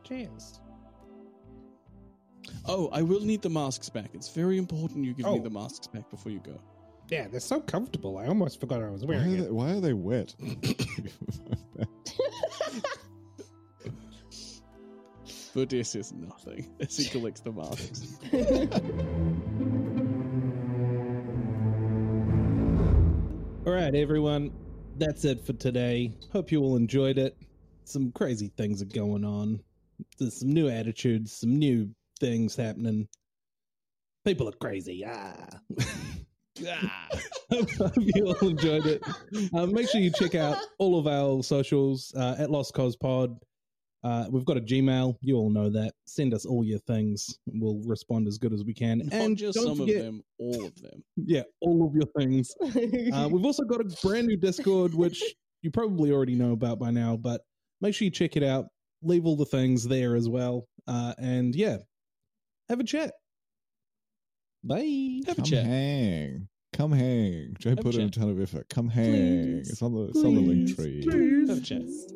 Speaker 2: Cheers.
Speaker 1: Oh, I will need the masks back. It's very important you give me
Speaker 2: Oh.
Speaker 1: the masks back before you go.
Speaker 2: Yeah, they're so comfortable. I almost forgot I was
Speaker 4: Why
Speaker 2: wearing
Speaker 4: are,
Speaker 2: it.
Speaker 4: they, why are they wet?
Speaker 1: Verdeer says nothing as he collects the masks.
Speaker 6: All right, everyone. That's it for today. Hope you all enjoyed it. Some crazy things are going on. There's some new attitudes, some new things happening. People are crazy. Ah. Hope you all enjoyed it. Uh, make sure you check out all of our socials uh, at Lost Koz Pod. Uh, we've got a Gmail. You all know that. Send us all your things. We'll respond as good as we can.
Speaker 1: Not
Speaker 6: and
Speaker 1: just some
Speaker 6: forget,
Speaker 1: of them, all of them.
Speaker 6: Yeah, all of your things. Uh, we've also got a brand new Discord, which you probably already know about by now, but make sure you check it out. Leave all the things there as well. Uh, and yeah, have a chat. Bye.
Speaker 1: Have a
Speaker 4: Come
Speaker 1: chat.
Speaker 4: hang. Come hang. Joe
Speaker 1: a
Speaker 4: put in a ton of effort. Come hang.
Speaker 3: Please.
Speaker 4: It's on the, it's on the link
Speaker 3: Please.
Speaker 4: tree.
Speaker 1: Have a chat.
Speaker 3: Please.